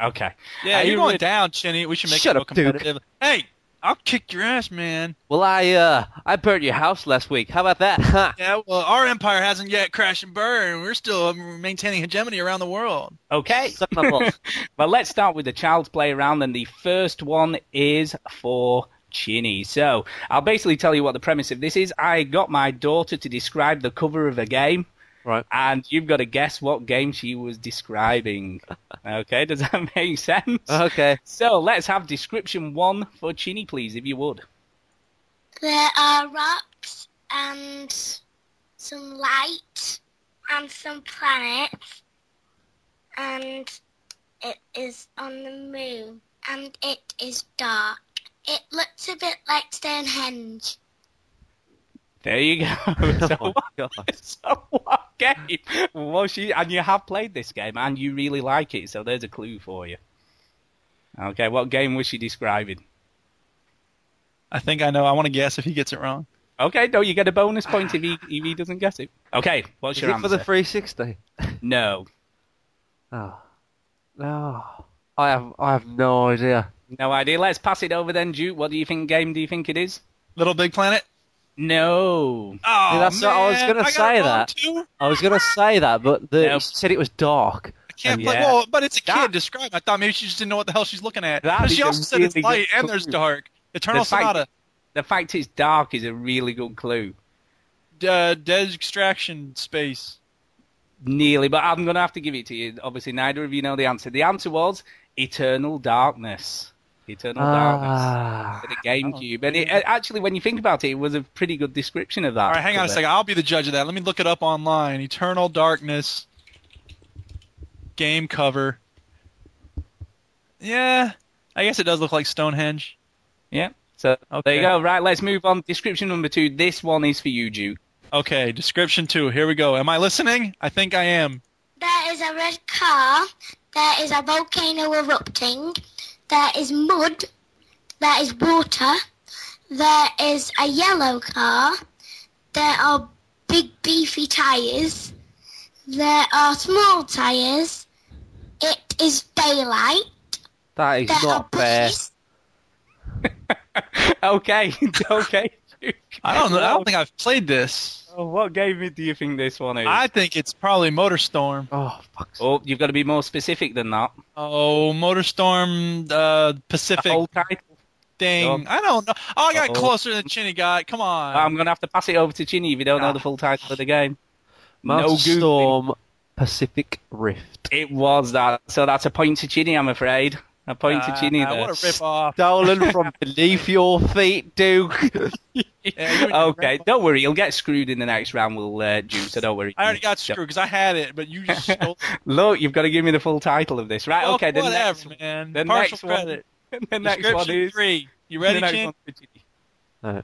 Okay. Yeah, Are you're you going ready? down, Chinny. We should make Shut it up, look Duke. competitive. Hey, I'll kick your ass, man. Well, I uh, I burned your house last week. How about that? Ha. <laughs> Yeah, well, our empire hasn't yet crashed and burned. We're still maintaining hegemony around the world. Okay. <laughs> Well, let's start with the child's play round, and the first one is for Chinny. So, I'll basically tell you what the premise of this is. I got my daughter to describe the cover of a game, Right. and you've got to guess what game she was describing. <laughs> okay, does that make sense? Okay. So, let's have description one for Chinny, please, if you would. There are rocks and some light and some planets, and it is on the moon, and it is dark. It looks a bit like Stonehenge. There you go. <laughs> Oh so, Oh my God. <laughs> so what game was she? And you have played this game, and you really like it. So there's a clue for you. Okay, what game was she describing? I think I know. I want to guess if he gets it wrong. Okay, no, you get a bonus point if he if he doesn't guess it. Okay, what's Is your it answer? for the 360? <laughs> No, Oh. No. I have I have no idea. no idea. Let's pass it over then, Duke. What do you think? Game? Do you think it is? Little Big Planet. No. Oh, Yeah, that's what I was gonna I say that. Too? I was gonna say that, but the Nope. you said it was dark. I can't play. Yeah. Well, but it's a kid. That- Describe. I thought maybe she just didn't know what the hell she's looking at. That But she also said it's light good and there's dark. Eternal The fact- The fact it's dark is a really good clue. Uh, Dead Extraction Space. Nearly, but I'm going to have to give it to you. Obviously, neither of you know the answer. The answer was Eternal Darkness. Eternal Darkness. Ah. For the GameCube. And it, actually, when you think about it, it was a pretty good description of that. All right, hang on a second. I'll be the judge of that. Let me look it up online. Eternal Darkness game cover. Yeah, I guess it does look like Stonehenge. Yeah. So there you go. Right, let's move on. Description number two. This one is for you, Duke. Okay, description two. Here we go. Am I listening? I think I am. There is a red car. There is a volcano erupting. There is mud. There is water. There is a yellow car. There are big beefy tyres. There are small tyres. It is daylight. That is There not fair. <laughs> okay, <laughs> okay. I don't know. I don't think I've played this. What game do you think this one is? I think it's probably MotorStorm. Oh, fuck. Oh, you've got to be more specific than that. Oh, MotorStorm uh, The Pacific whole title. thing. I don't know. Oh, I got Uh-oh. closer than Chinny got. Come on. I'm going to have to pass it over to Chinny if you don't know the full title of the game. No Storm Pacific Rift. It was that. So that's a point to Chinny, I'm afraid. A point to Ah, Chinny there. What a rip off. Stolen from <laughs> beneath your feet, Duke. <laughs> okay, don't worry. You'll get screwed in the next round. We'll uh, do so. Don't worry. I already got screwed because I had it, but you just stole it. <laughs> Look, you've got to give me the full title of this, right? Well, okay, the whatever, next, man. the Partial next one- credit. the next one is three. You ready, the next Chin? for Chinny.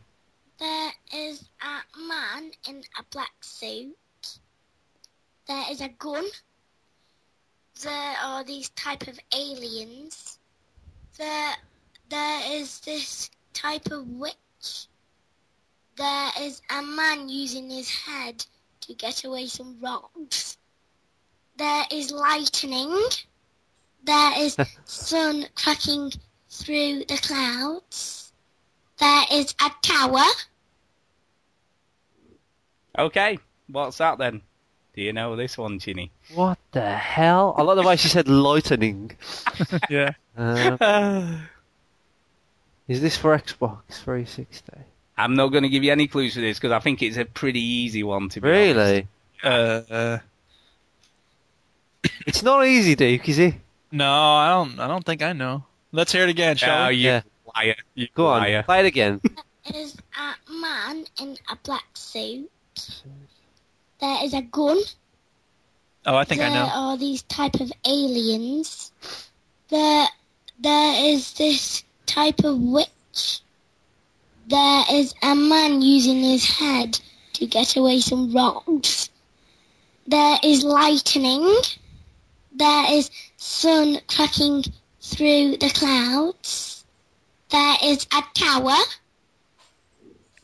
There is a man in a black suit. There is a gun. There are these type of aliens. There, there is this type of witch. There is a man using his head to get away some rocks. There is lightning. There is <laughs> sun cracking through the clouds. There is a tower. Okay, what's that then? Do you know this one, Chinny? What the hell? I like the way she said lightning. <laughs> Yeah. Um, <sighs> is this for Xbox 360? I'm not going to give you any clues for this because I think it's a pretty easy one to be Really? Uh, uh, <coughs> It's not easy, Duke, is it? no, I don't. I don't think I know. Let's hear it again, shall Oh, we? you Yeah. liar. You Go on, play it again. <laughs> is a man in a black suit. There is a gun. Oh, I think there I know. There are these type of aliens. There, there is this type of witch. There is a man using his head to get away some rocks. There is lightning. There is sun cracking through the clouds. There is a tower.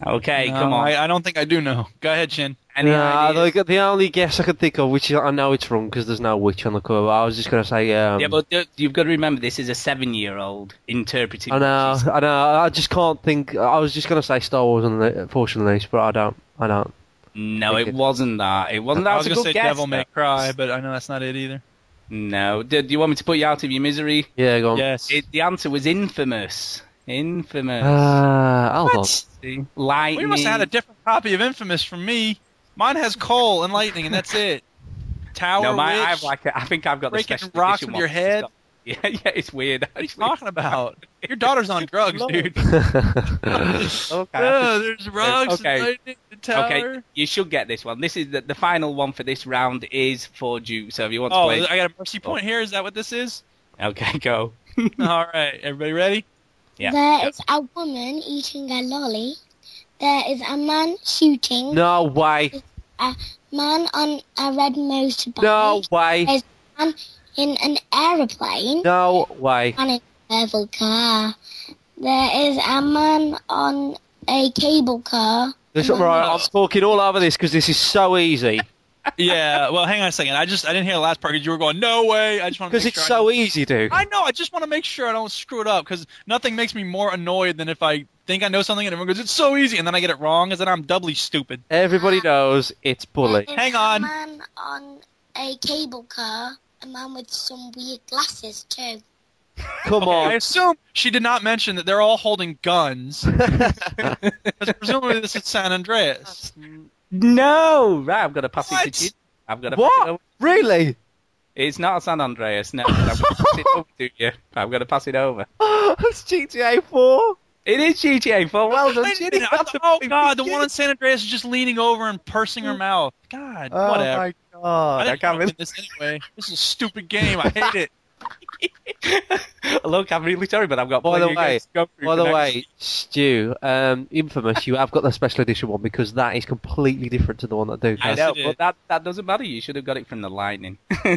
Okay, No, come on. I, I don't think I do know. Go ahead, Chin. Any Nah, ideas? the, the only guess I could think of, which is, I know it's wrong because there's no witch on the cover. I was just going to say, um, yeah, but you've got to remember this is a seven-year-old interpreting. I know, witches. I know. I just can't think. I was just going to say Star Wars on the portion list, but I don't. I don't. No, Okay. it wasn't that. It wasn't that. I was It's a gonna good say guess, Devil May though. Cry, but I know that's not it either. No. Do, do you want me to put you out of your misery? Yeah, go on. Yes. It, the answer was infamous. Infamous. Uh, hold on. What? See? Lightning. We must have had a different copy of Infamous from me. Mine has coal and lightning, and that's it. Tower no, my, witch. I have like a, I think I've got the breaking special rocks edition with your head. <laughs> Yeah, yeah, it's weird. What are you talking about? <laughs> Your daughter's on drugs, dude. <laughs> Okay. Yeah, there's rocks Okay. and lightning, the tower. Okay, you should get this one. This is the, the final one for this round is for Duke. So if you want to Oh, play, I got a mercy oh. point here. Is that what this is? okay, go. All right, everybody ready? Yeah. There is a woman eating a lolly. There is a man shooting. no way. A man on a red motorbike. No way. There's a man in an aeroplane. No way. And in a purple car. There is a man on a cable car. This, right, I'm talking all over this because this is so easy. <laughs> Yeah. Well, hang on a second. I just I didn't hear the last part because you were going no way. I just want to Because it's sure so easy, dude. I know. I just want to make sure I don't screw it up because nothing makes me more annoyed than if I think I know something and everyone goes, "It's so easy," and then I get it wrong, and then I'm doubly stupid. Everybody knows it's bully. There is Hang on. A man on a cable car. A man with some weird glasses too. Come I on. I assume she did not mention that they're all holding guns. <laughs> 'Cause presumably this is San Andreas. No, right. I've got to pass it What? to you. I've got to pass it over. Really? It's not San Andreas. No, I've got to pass it over to you. I've got to pass it over. <gasps> it's GTA 4. It is GTA 4. Well done, Wait Chinny. minute, I That's thought- a oh God, the one in San Andreas is just leaning over and pursing her mm. mouth. God, Oh whatever. Oh, my I god. didn't can't know this anyway. This is a stupid game. I hate it. Look, I'm really sorry, but I've got By the way, games to go through by for the next way, Stu, um, Infamous, you have got the special edition one because that is completely different to the one that Duke I know, but that, that doesn't matter. You should have got it from the Lightning. <laughs>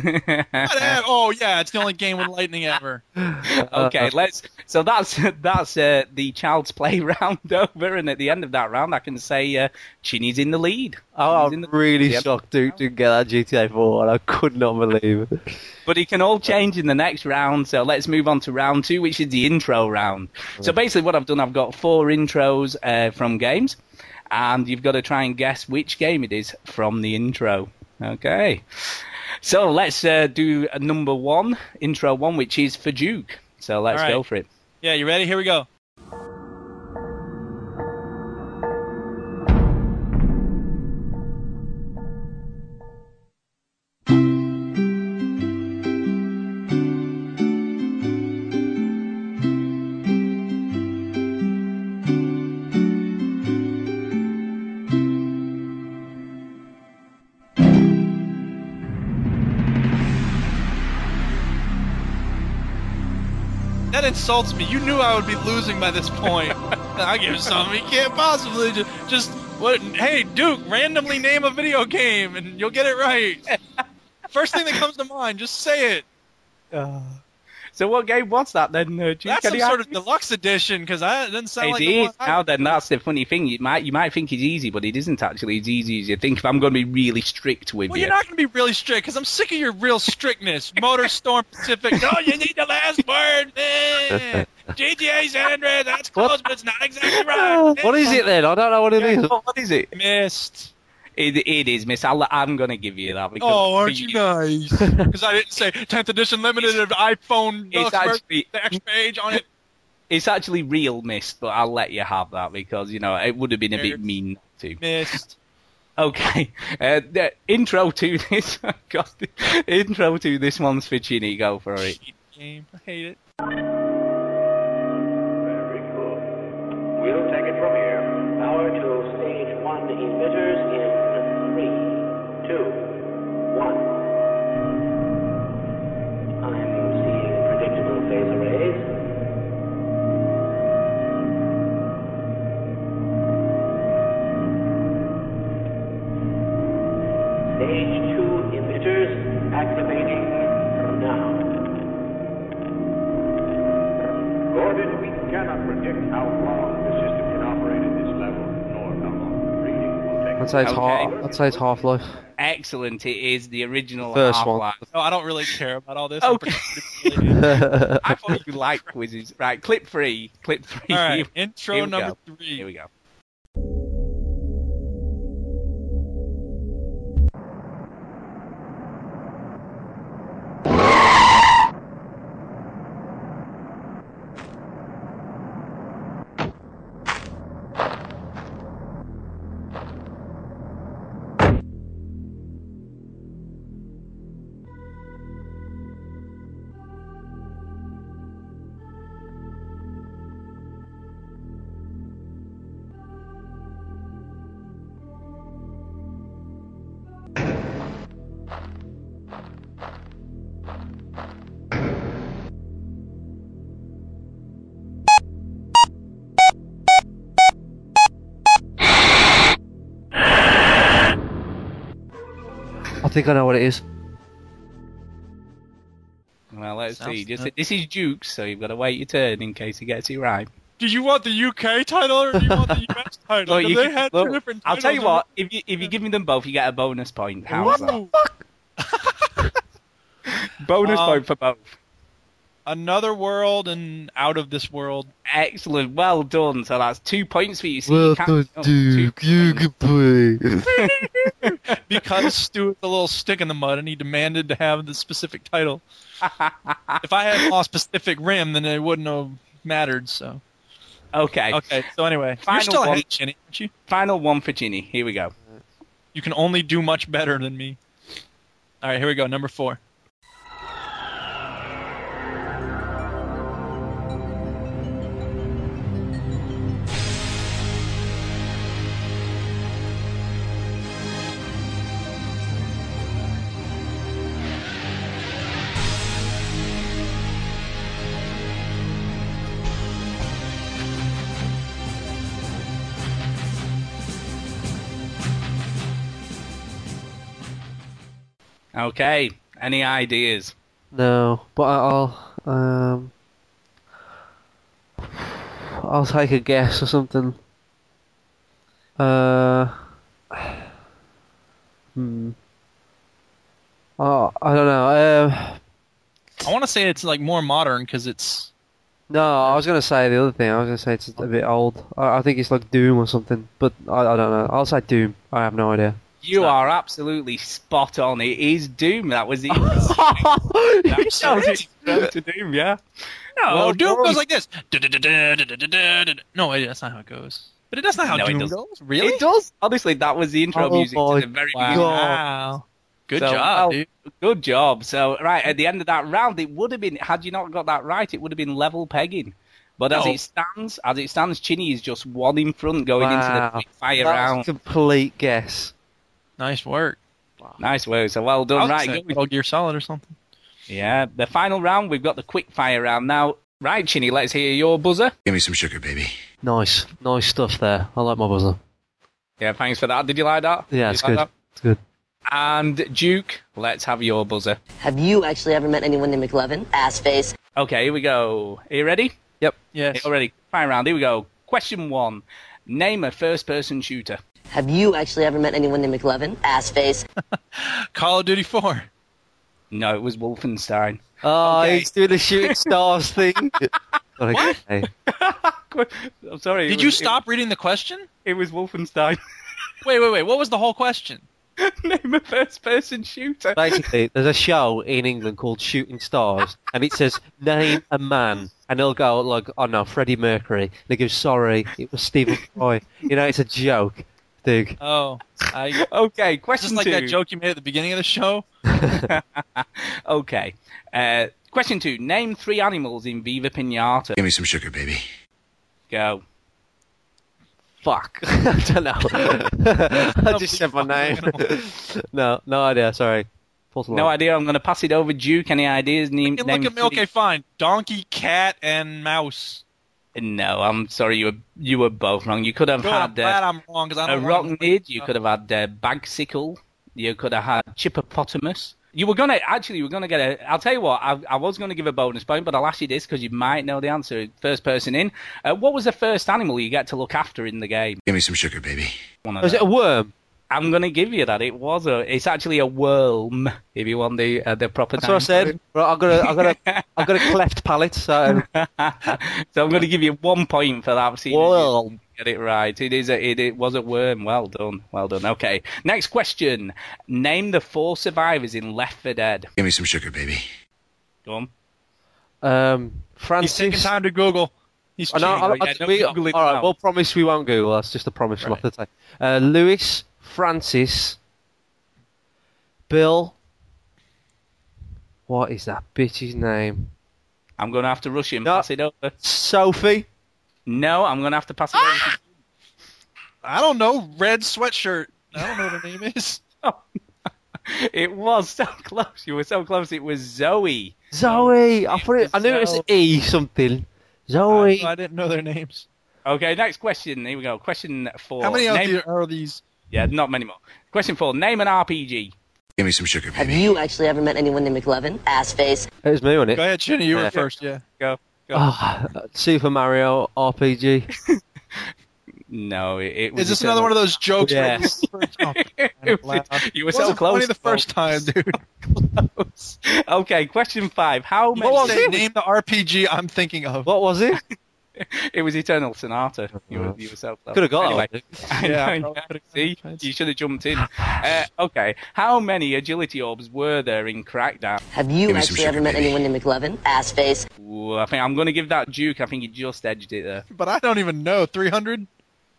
Oh yeah, it's the only game with lightning ever. <laughs> okay, let's. So that's that's uh, the child's play <laughs> round over, and at the end of that round, I can say uh, Chinny's in the lead. Oh, I'm the- really Yep. shocked Duke didn't get that GTA 4, and I could not believe it. But it can all change in the next round, so let's move on to round two, which is the intro round. So basically, what I've done, I've got four intros uh, from games, and you've got to try and guess which game it is from the intro. Okay. So let's uh, do a number one, intro one, which is for Duke. So let's All right. go for it. Yeah, you ready? Here we go. That insults me. You knew I would be losing by this point. <laughs> I give something You can't possibly just, just what? Hey, Duke, randomly name a video game and you'll get it right. <laughs> First thing that comes to mind, just say it. Uh, So what game was that then, uh, Duke? That's Can some sort of deluxe edition because it doesn't sound It like the is. one I- Now then, that's the funny thing. You might you might think it's easy, but it isn't actually as easy as you think. If I'm going to be really strict with you. Well, you, you're not going to be really strict because I'm sick of your real strictness. <laughs> Motor Storm Pacific. No, you need the last word. Eh. <laughs> GTA San Andreas. That's close, but it's not exactly right. <laughs> what is it then? I don't know what it is. what is it? Myst. It, it is, Myst. I'll, I'm going to give you that. Because Oh, aren't for you nice? <laughs> Because I didn't say 10th edition limited of iPhone It's actually the X page on it. it's actually real, Myst. But I'll let you have that because you know it would have been a bit mean not to. Myst. Okay. Uh, the intro to this. <laughs> God, the intro to this one's for Chinny. Go for it. Game. I hate it. I'd say it's Okay. half. I'd say it's Half Life. Excellent. It is the original First one. Half-Life. No, I don't really care about all this. I'm Okay. <laughs> I thought you liked quizzes. Right, clip three. Clip three. All right, intro number go. three. Here we go. Think I know what it is. Well, let's Sounds see. Just, this is Duke, so you've got to wait your turn in case he gets it right. Do you want the UK title or do you want the US <laughs> title? Look, you they can- had look, two different I'll tell you what. If you if you give me them both, you get a bonus point. How's that? Ooh. <laughs> Bonus Um, point for both. Another world and out of this world. Excellent. Well done. So that's two points for you. So Well you done, oh, two Duke. You points. can play. <laughs> <laughs> Because Stu is a little stick in the mud and he demanded to have the specific title. <laughs> if I had lost Pacific Rift, then it wouldn't have mattered. So Okay. okay. So anyway, Final you're still one. ahead, Chinny, aren't you? Final one for Chinny. Here we go. You can only do much better than me. All right, here we go. Number four. Okay. Any ideas? No, but I'll um, I'll take a guess or something. Uh, Hmm. Oh, I don't know. Um, I want to say it's like more modern because it's no, I was going to say the other thing. I was going to say it's a bit old. I, I think it's like Doom or something, but I, I don't know. I'll say Doom. I have no idea. You are absolutely spot on. It is Doom. That was the. <laughs> Said was <laughs> to Doom, yeah. no. Well, Doom goes like this. No, that's not how it goes. But it, that's not how No, Doom goes. Really? It does. Honestly, that was the intro Oh music to the very Wow. beginning. Wow. Good So, job, well, dude. Good job. So, right at the end of that round, it would have been had you not got that right, it would have been level pegging. But as it stands, as it stands, Chinny is just one in front going into the Wow. fire That was round. a complete guess. Nice work. Nice work. So well done. Right. go with- Metal Gear Solid or something. Yeah. The final round, we've got the quick fire round now. Right, Chinny, let's hear your buzzer. Give me some sugar, baby. Nice, nice stuff there. I like my buzzer. Yeah, thanks for that. Did you like that? Yeah, Did it's like good. that? It's good. And Duke, let's have your buzzer. Have you actually ever met anyone named McLovin? Ass face. Okay, here we go. Are you ready? Yep. Yes. You ready? Fire round. Here we go. Question one. Name a first-person shooter. Have you actually ever met anyone named McLovin? Ass face. <laughs> Call of Duty 4. No, it was Wolfenstein. Oh, Okay. he's doing the shooting <laughs> stars thing. What? Okay. <laughs> I'm sorry. it Did you was- stop reading the question? It, it was Wolfenstein. Wait, wait, wait. What was the whole question? Name a first-person shooter. Basically, there's a show in England called Shooting Stars, and it says name a man, and they'll go like, "Oh no, Freddie Mercury." They go, "Sorry, it was Stephen Fry." You know, it's a joke. Dig. Oh, I. <laughs> Okay, question Just like two. that joke you made at the beginning of the show. <laughs> <laughs> okay. Uh, question two. Name three animals in Viva Pinata. Give me some sugar, baby. Go. Fuck. I don't know. I just said my name. no, no idea. Sorry. No idea. I'm going to pass it over. Duke, any ideas? Name, Hey, name look at me. three- Okay, fine. Donkey, cat, and mouse. No, I'm sorry. You were you were both wrong. You could have Good, I'm had glad uh, I'm wrong because I a don't want to- rocknid. You could have had uh, Badgesicle. You could have had chippopotamus. You were gonna actually. You were gonna get a. I'll tell you what. I, I was gonna give a bonus point, but I'll ask you this because you might know the answer. First person in. Uh, what was the first animal you get to look after in the game? Give me some sugar, baby. One of Was it a worm? I'm gonna give you that. It was a. It's actually a worm. If you want the uh, the proper. That's what I said. Right, I've got a, I've got a, <laughs> I've got a cleft palate. So so I'm going to give you one point for that. seeing as you Worm. Get it right. It is. A, it, it was a worm. Well done. Well done. Okay. Next question. Name the four survivors in Left 4 Dead. Give me some sugar, baby. Go on. um, Francis. He's Francis. taking time to Google. He's Oh, no, cheating. I'll- yeah, we- Google all right, now. we'll promise we won't Google. That's just a promise we'll Right. have to. Uh, Louis, Francis, Bill. What is that bitch's name? I'm going to have to rush him. No. Pass it over. Sophie. No, I'm going to have to pass it over. <laughs> I don't know. Red sweatshirt. I don't know what her name is. <laughs> Oh. <laughs> It was so close. You were so close. It was Zoey. Zoey. I thought it, I knew it was E something. Zoey. I, I didn't know their names. Okay, next question. Here we go. Question four. How many of Name- are these? Yeah, not many more. Question four. Name an RPG. Give me some sugar, Have you actually ever met anyone named McLovin? Ass face. It was me, wasn't it? Go ahead, Chinny. You Yeah. were first. Yeah. Go. Go. Ah, Super Mario RPG. <laughs> No, it, it was. Is this another one of those jokes? where Yes. you were? Oh, <laughs> It you were so Wasn't close. funny the first time, dude. <laughs> close. Okay, question five. How many? What was Say, it? name the RPG I'm thinking of. What was it? It was Eternal Sonata. You were, you were so close. Could have got anyway, that. Yeah, know, See, it. you should have jumped in. Uh, okay, how many agility orbs were there in Crackdown? Have you Give me some actually ever sugar, met anyone named McLovin? Ass face. Ooh, I think I'm going to give that Duke. I think he just edged it there. But I don't even know. 300?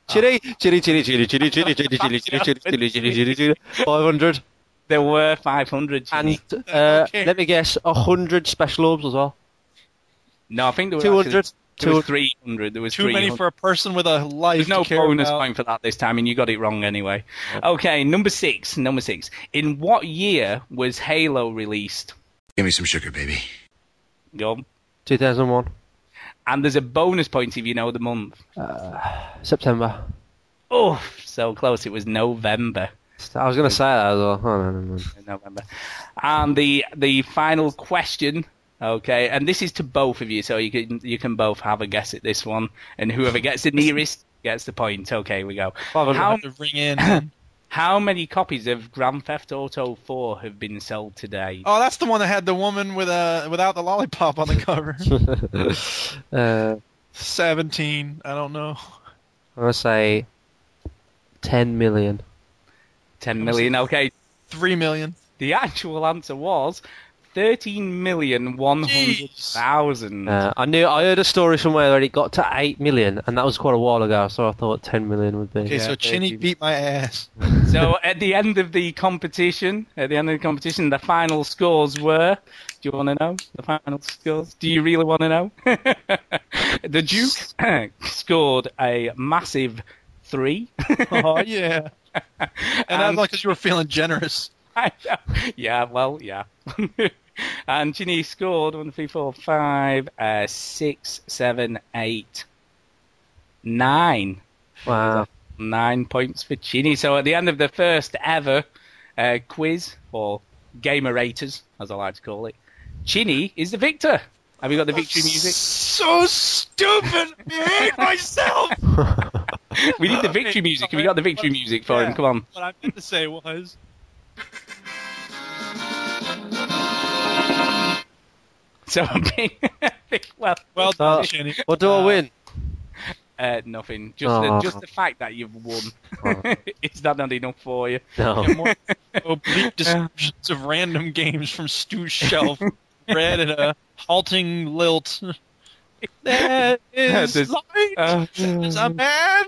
Chitty, chitty, chitty, chitty, chitty, chitty, chitty, chitty, chitty, chitty, chitty, chitty, chitty, chitty, 500. There were 500. And uh, Okay. let me guess, 100 special orbs as well. no, I think there were 200. Actually, there was 300. There was Too many for a person with a life There's no to care bonus about. point for that this time, and you got it wrong anyway. Okay, number six. Number six. In what year was Halo released? Give me some sugar, baby. Go 2001. And there's a bonus point if you know the month. Uh, September. Oh, so close. It was November. I was going to say that as well. Oh, no, no, no. November. And the the final question. Okay, and this is to both of you, so you can you can both have a guess at this one, and whoever gets the nearest gets the point. Okay, we go. 500. How To ring in. <coughs> How many copies of Grand Theft Auto 4 have been sold today? Oh, that's the one that had the woman with uh, without the lollipop on the cover. <laughs> uh, Seventeen. I don't know. I'm gonna say ten million. 10 million. Okay, Three million. the actual answer was 13,100,000. Uh, I knew I heard a story somewhere that it got to eight million, and that was quite a while ago. So I thought ten million would be. Okay, so Chinny beat my ass. <laughs> so at the end of the competition, at the end of the competition, the final scores were. Do you want to know the final scores? Do you really want to know? <laughs> the Duke <coughs> scored a massive three. <laughs> oh yeah. And that's like because you were feeling generous. I know. Yeah, well, yeah. <laughs> and Chinny scored one, three, four, five, uh, six, seven, eight, nine. Wow. Nine points for Chinny. So at the end of the first ever uh, quiz, or Gamerators, as I like to call it, Chinny is the victor. Have you got the victory music? So stupid. I hate <laughs> myself. <laughs> we need the victory music. Have you got the victory music for him? Come on. What I meant to say was. <laughs> So, i'm <laughs> well, well Uh, done, what do I win? Uh, nothing. Just Oh. the, just the fact that you've won. <laughs> Is that not enough for you? No. More oblique descriptions of random games from Stu's shelf, read in a halting lilt. There is There's- light. uh, there's a man,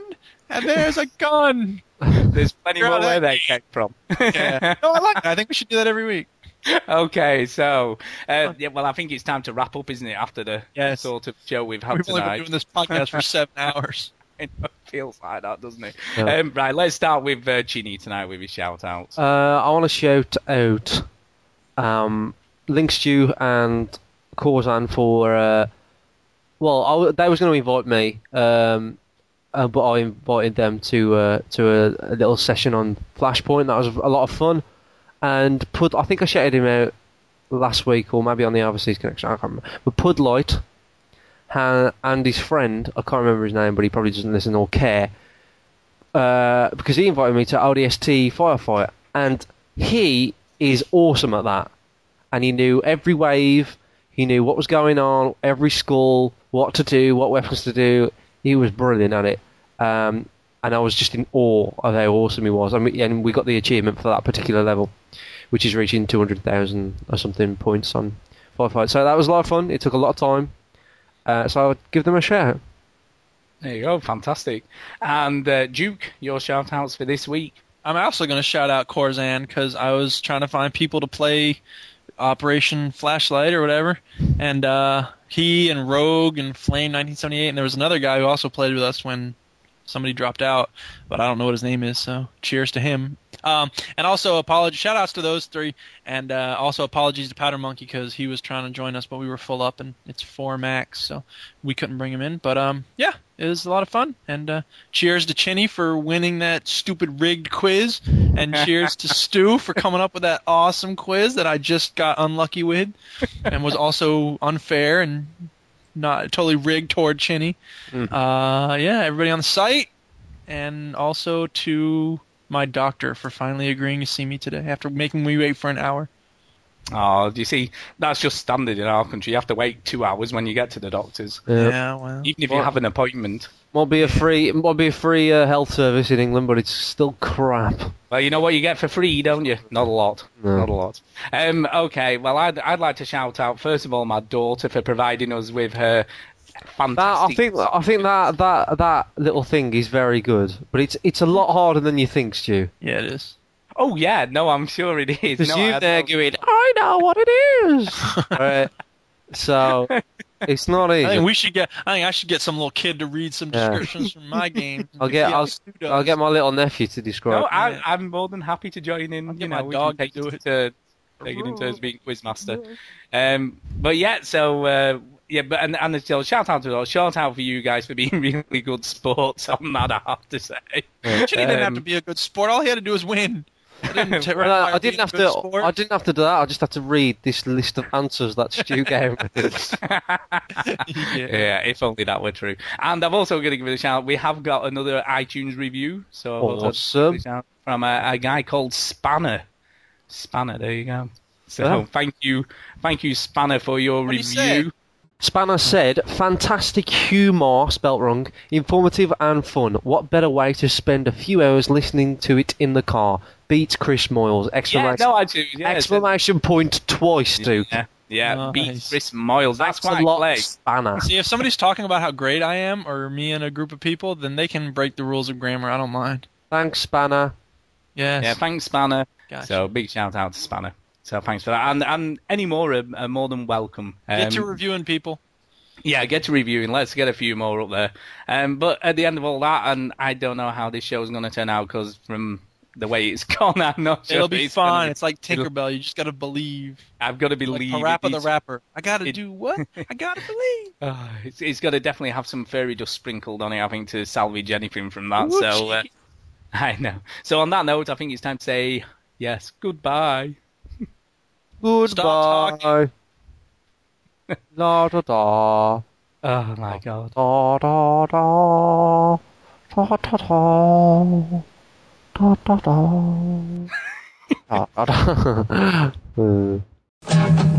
and there's a gun. There's plenty You're more where that came from. Yeah. No, I like that. I think we should do that every week. <laughs> okay, so uh, yeah, well, I think it's time to wrap up, isn't it? After the Yes. sort of show we've had We've only been doing this podcast for seven <laughs> hours. it feels like that, doesn't it? Yeah. Um, right, let's start with uh, Chinny tonight with his shout outs. Uh, I want to shout out um, Link Stew and Corzan for. Uh, well, I w they was going to invite me, um, uh, but I invited them to uh, to a, a little session on Flashpoint. That was a lot of fun, and Pud. I think I shouted him out last week, or maybe on the Overseas Connection. I can't remember. But Pud Light ha- and his friend, I can't remember his name, but he probably doesn't listen or care uh, because he invited me to ODST Firefight, and he is awesome at that. And he knew every wave, he knew what was going on, every skull, what to do, what weapons to do. He was brilliant at it, um, and I was just in awe of how awesome he was. I mean, and we got the achievement for that particular level, which is reaching two hundred thousand or something points on Firefight. So that was a lot of fun. It took a lot of time, uh, so I would give them a shout. There you go, fantastic. And uh, Duke, your shout outs for this week. I'm also going to shout out Corzan because I was trying to find people to play Operation Flashlight or whatever, and uh, he and Rogue and Flame 1978, and there was another guy who also played with us when somebody dropped out, but I don't know what his name is. So cheers to him. Um, and also apologies, shout outs to those three, and uh, also apologies to Powder Monkey because he was trying to join us, but we were full up, and it's four max, so we couldn't bring him in. But um, yeah, it was a lot of fun, and uh, cheers to Chinny for winning that stupid rigged quiz, and cheers to <laughs> Stu for coming up with that awesome quiz that I just got unlucky with, and was also unfair and not totally rigged toward Chinny. Uh, yeah, everybody on the site, and also to my doctor for finally agreeing to see me today after making me wait for an hour. Oh, do you see? That's just standard in our country. You have to wait two hours when you get to the doctors, Yeah, well, even if you have an appointment. Might be a free, might be a free uh, health service in England, but it's still crap. Well, you know what you get for free, don't you? Not a lot. No. Not a lot. Um, okay, well, I'd, I'd like to shout out, first of all, my daughter for providing us with her That I think I think that that that little thing is very good, but it's it's a lot harder than you think, Stu. Yeah, it is. Oh, yeah, no, I'm sure it is. Because No, you I- there going, I know what it is. <laughs> right. So it's not I easy. think we should get. I think I should get some little kid to read some Yeah. descriptions from my <laughs> game. I'll get I'll, I'll get my little nephew to describe. No, I, I'm more than happy to join in. get You know, we dog can to take do it to take it in terms of being quizmaster. Um, but yeah, so uh, yeah, but and and so shout out to all shout out for you guys for being <laughs> really good sports on that. I have to say. Chinny didn't have Um, to be a good sport. All he had to do was win. I didn't, <laughs> I, I didn't have to. sport. I didn't have to do that. I just had to read this list of answers that Stu <laughs> gave me. yeah, if only that were true. And I'm also going to give it a shout. Out. We have got another iTunes review, so Awesome. a from a, a guy called Spanner. Spanner, there you go. So Oh. thank you, thank you, Spanner, for your What'd he review. Spanner said, "Fantastic humour, spelt wrong, informative and fun. What better way to spend a few hours listening to it in the car? Beats Chris Moyles!" Yeah, Exclamation, no, I do. Yeah, exclamation point twice, Duke. Yeah, yeah. Beat Chris Moyles. That's, That's a quite lot, play. Spanner. See, if somebody's talking about how great I am, or me and a group of people, then they can break the rules of grammar. I don't mind. Thanks, Spanner. Yes. Yeah, thanks, Spanner. Gotcha. So big shout out to Spanner. So thanks for that, and and any more are, are more than welcome. Get to Um, reviewing people. Yeah, get to reviewing. Let's get a few more up there. Um, but at the end of all that, and I don't know how this show is going to turn out because from the way it's <laughs> gone, I'm not sure. It'll be gonna be- It's like Tinkerbell. You just gotta believe. I've got to Like believe. Parappa it the rapper. I gotta do what? I gotta believe. Oh, it's, it's got to definitely have some fairy dust sprinkled on it, think, to salvage anything from that. Ooh, so uh. <laughs> I know. So on that note, I think it's time to say yes, goodbye. <laughs> Goodbye. La da da. Oh my god. Da da da. Da da da. Da da da. Da da da. Uh. Why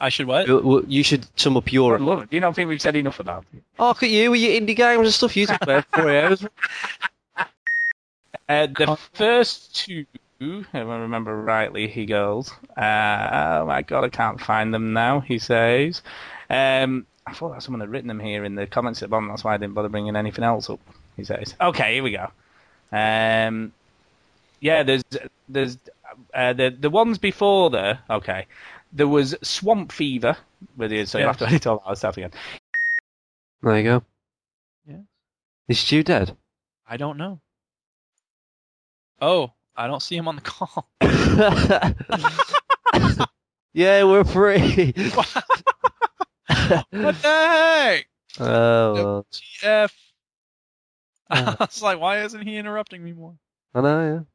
I should what? You- You should sum up your. Look, do you not think we've said enough about it? Oh, look at you with your indie games and stuff. You took about four hours. <laughs> Uh, the first two, if I remember rightly, he goes, uh, oh my god, I can't find them now, he says. Um, I thought that someone had written them here in the comments at the bottom, that's why I didn't bother bringing anything else up, he says. Okay, here we go. Um, yeah, there's, there's, uh, the, the ones before there, okay. There was Swamp Fever, with you, so you'll have to edit all that stuff again. There you go. Yeah. Is Stu dead? I don't know. Oh, I don't see him on the call. <laughs> <laughs> yeah, we're free. what the heck? <laughs> Oh, well. TF. I was like, why isn't he interrupting me more? I know,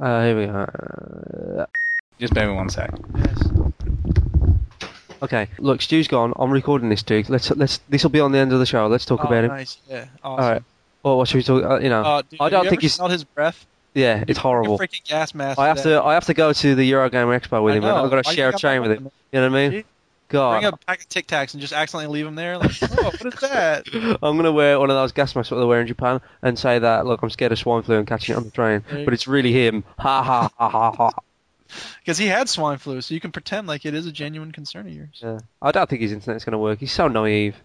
yeah. Uh, here we go. Just bear me one sec. Okay, look, Stu's gone. I'm recording this, Duke. Let's let's. This will be on the end of the show. Let's talk oh, about him. nice. Yeah. All Awesome. right. Well, what should we talk? Uh, you know, Uh, dude, I don't think he's. smelled his breath. Yeah, it's horrible. Freaking gas mask. I have to. I have to go to the Eurogamer Expo with I him. I've got to share a train with him. You know what I mean? Bring God, a pack of Tic Tacs and just accidentally leave them there. Like, oh, what is that? <laughs> I'm gonna wear one of those gas masks that they wear in Japan and say that look, I'm scared of swine flu and catching it on the train, but it's really him. Ha ha ha ha ha. Because he had swine flu, so you can pretend like it is a genuine concern of yours. Yeah. I don't think his internet's gonna work. He's so naive.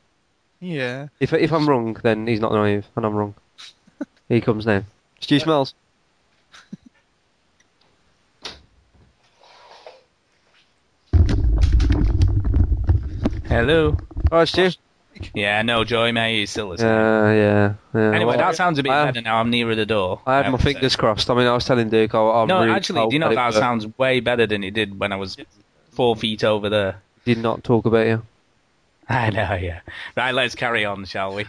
Yeah. If if I'm wrong, then he's not naive, and I'm wrong. <laughs> Here he comes now. Stu smells. Hello. Alright, Stu. Yeah, no, Joey May is still the same. Yeah, yeah. Anyway, Well, that sounds a bit I- better now. I'm nearer the door. I had have my to say. fingers crossed. I mean, I was telling Duke, I, I'm No, really actually, do you know that sounds way better than it did when I was four feet over there. Did not talk about you. <laughs> I know, yeah. Right, let's carry on, shall we?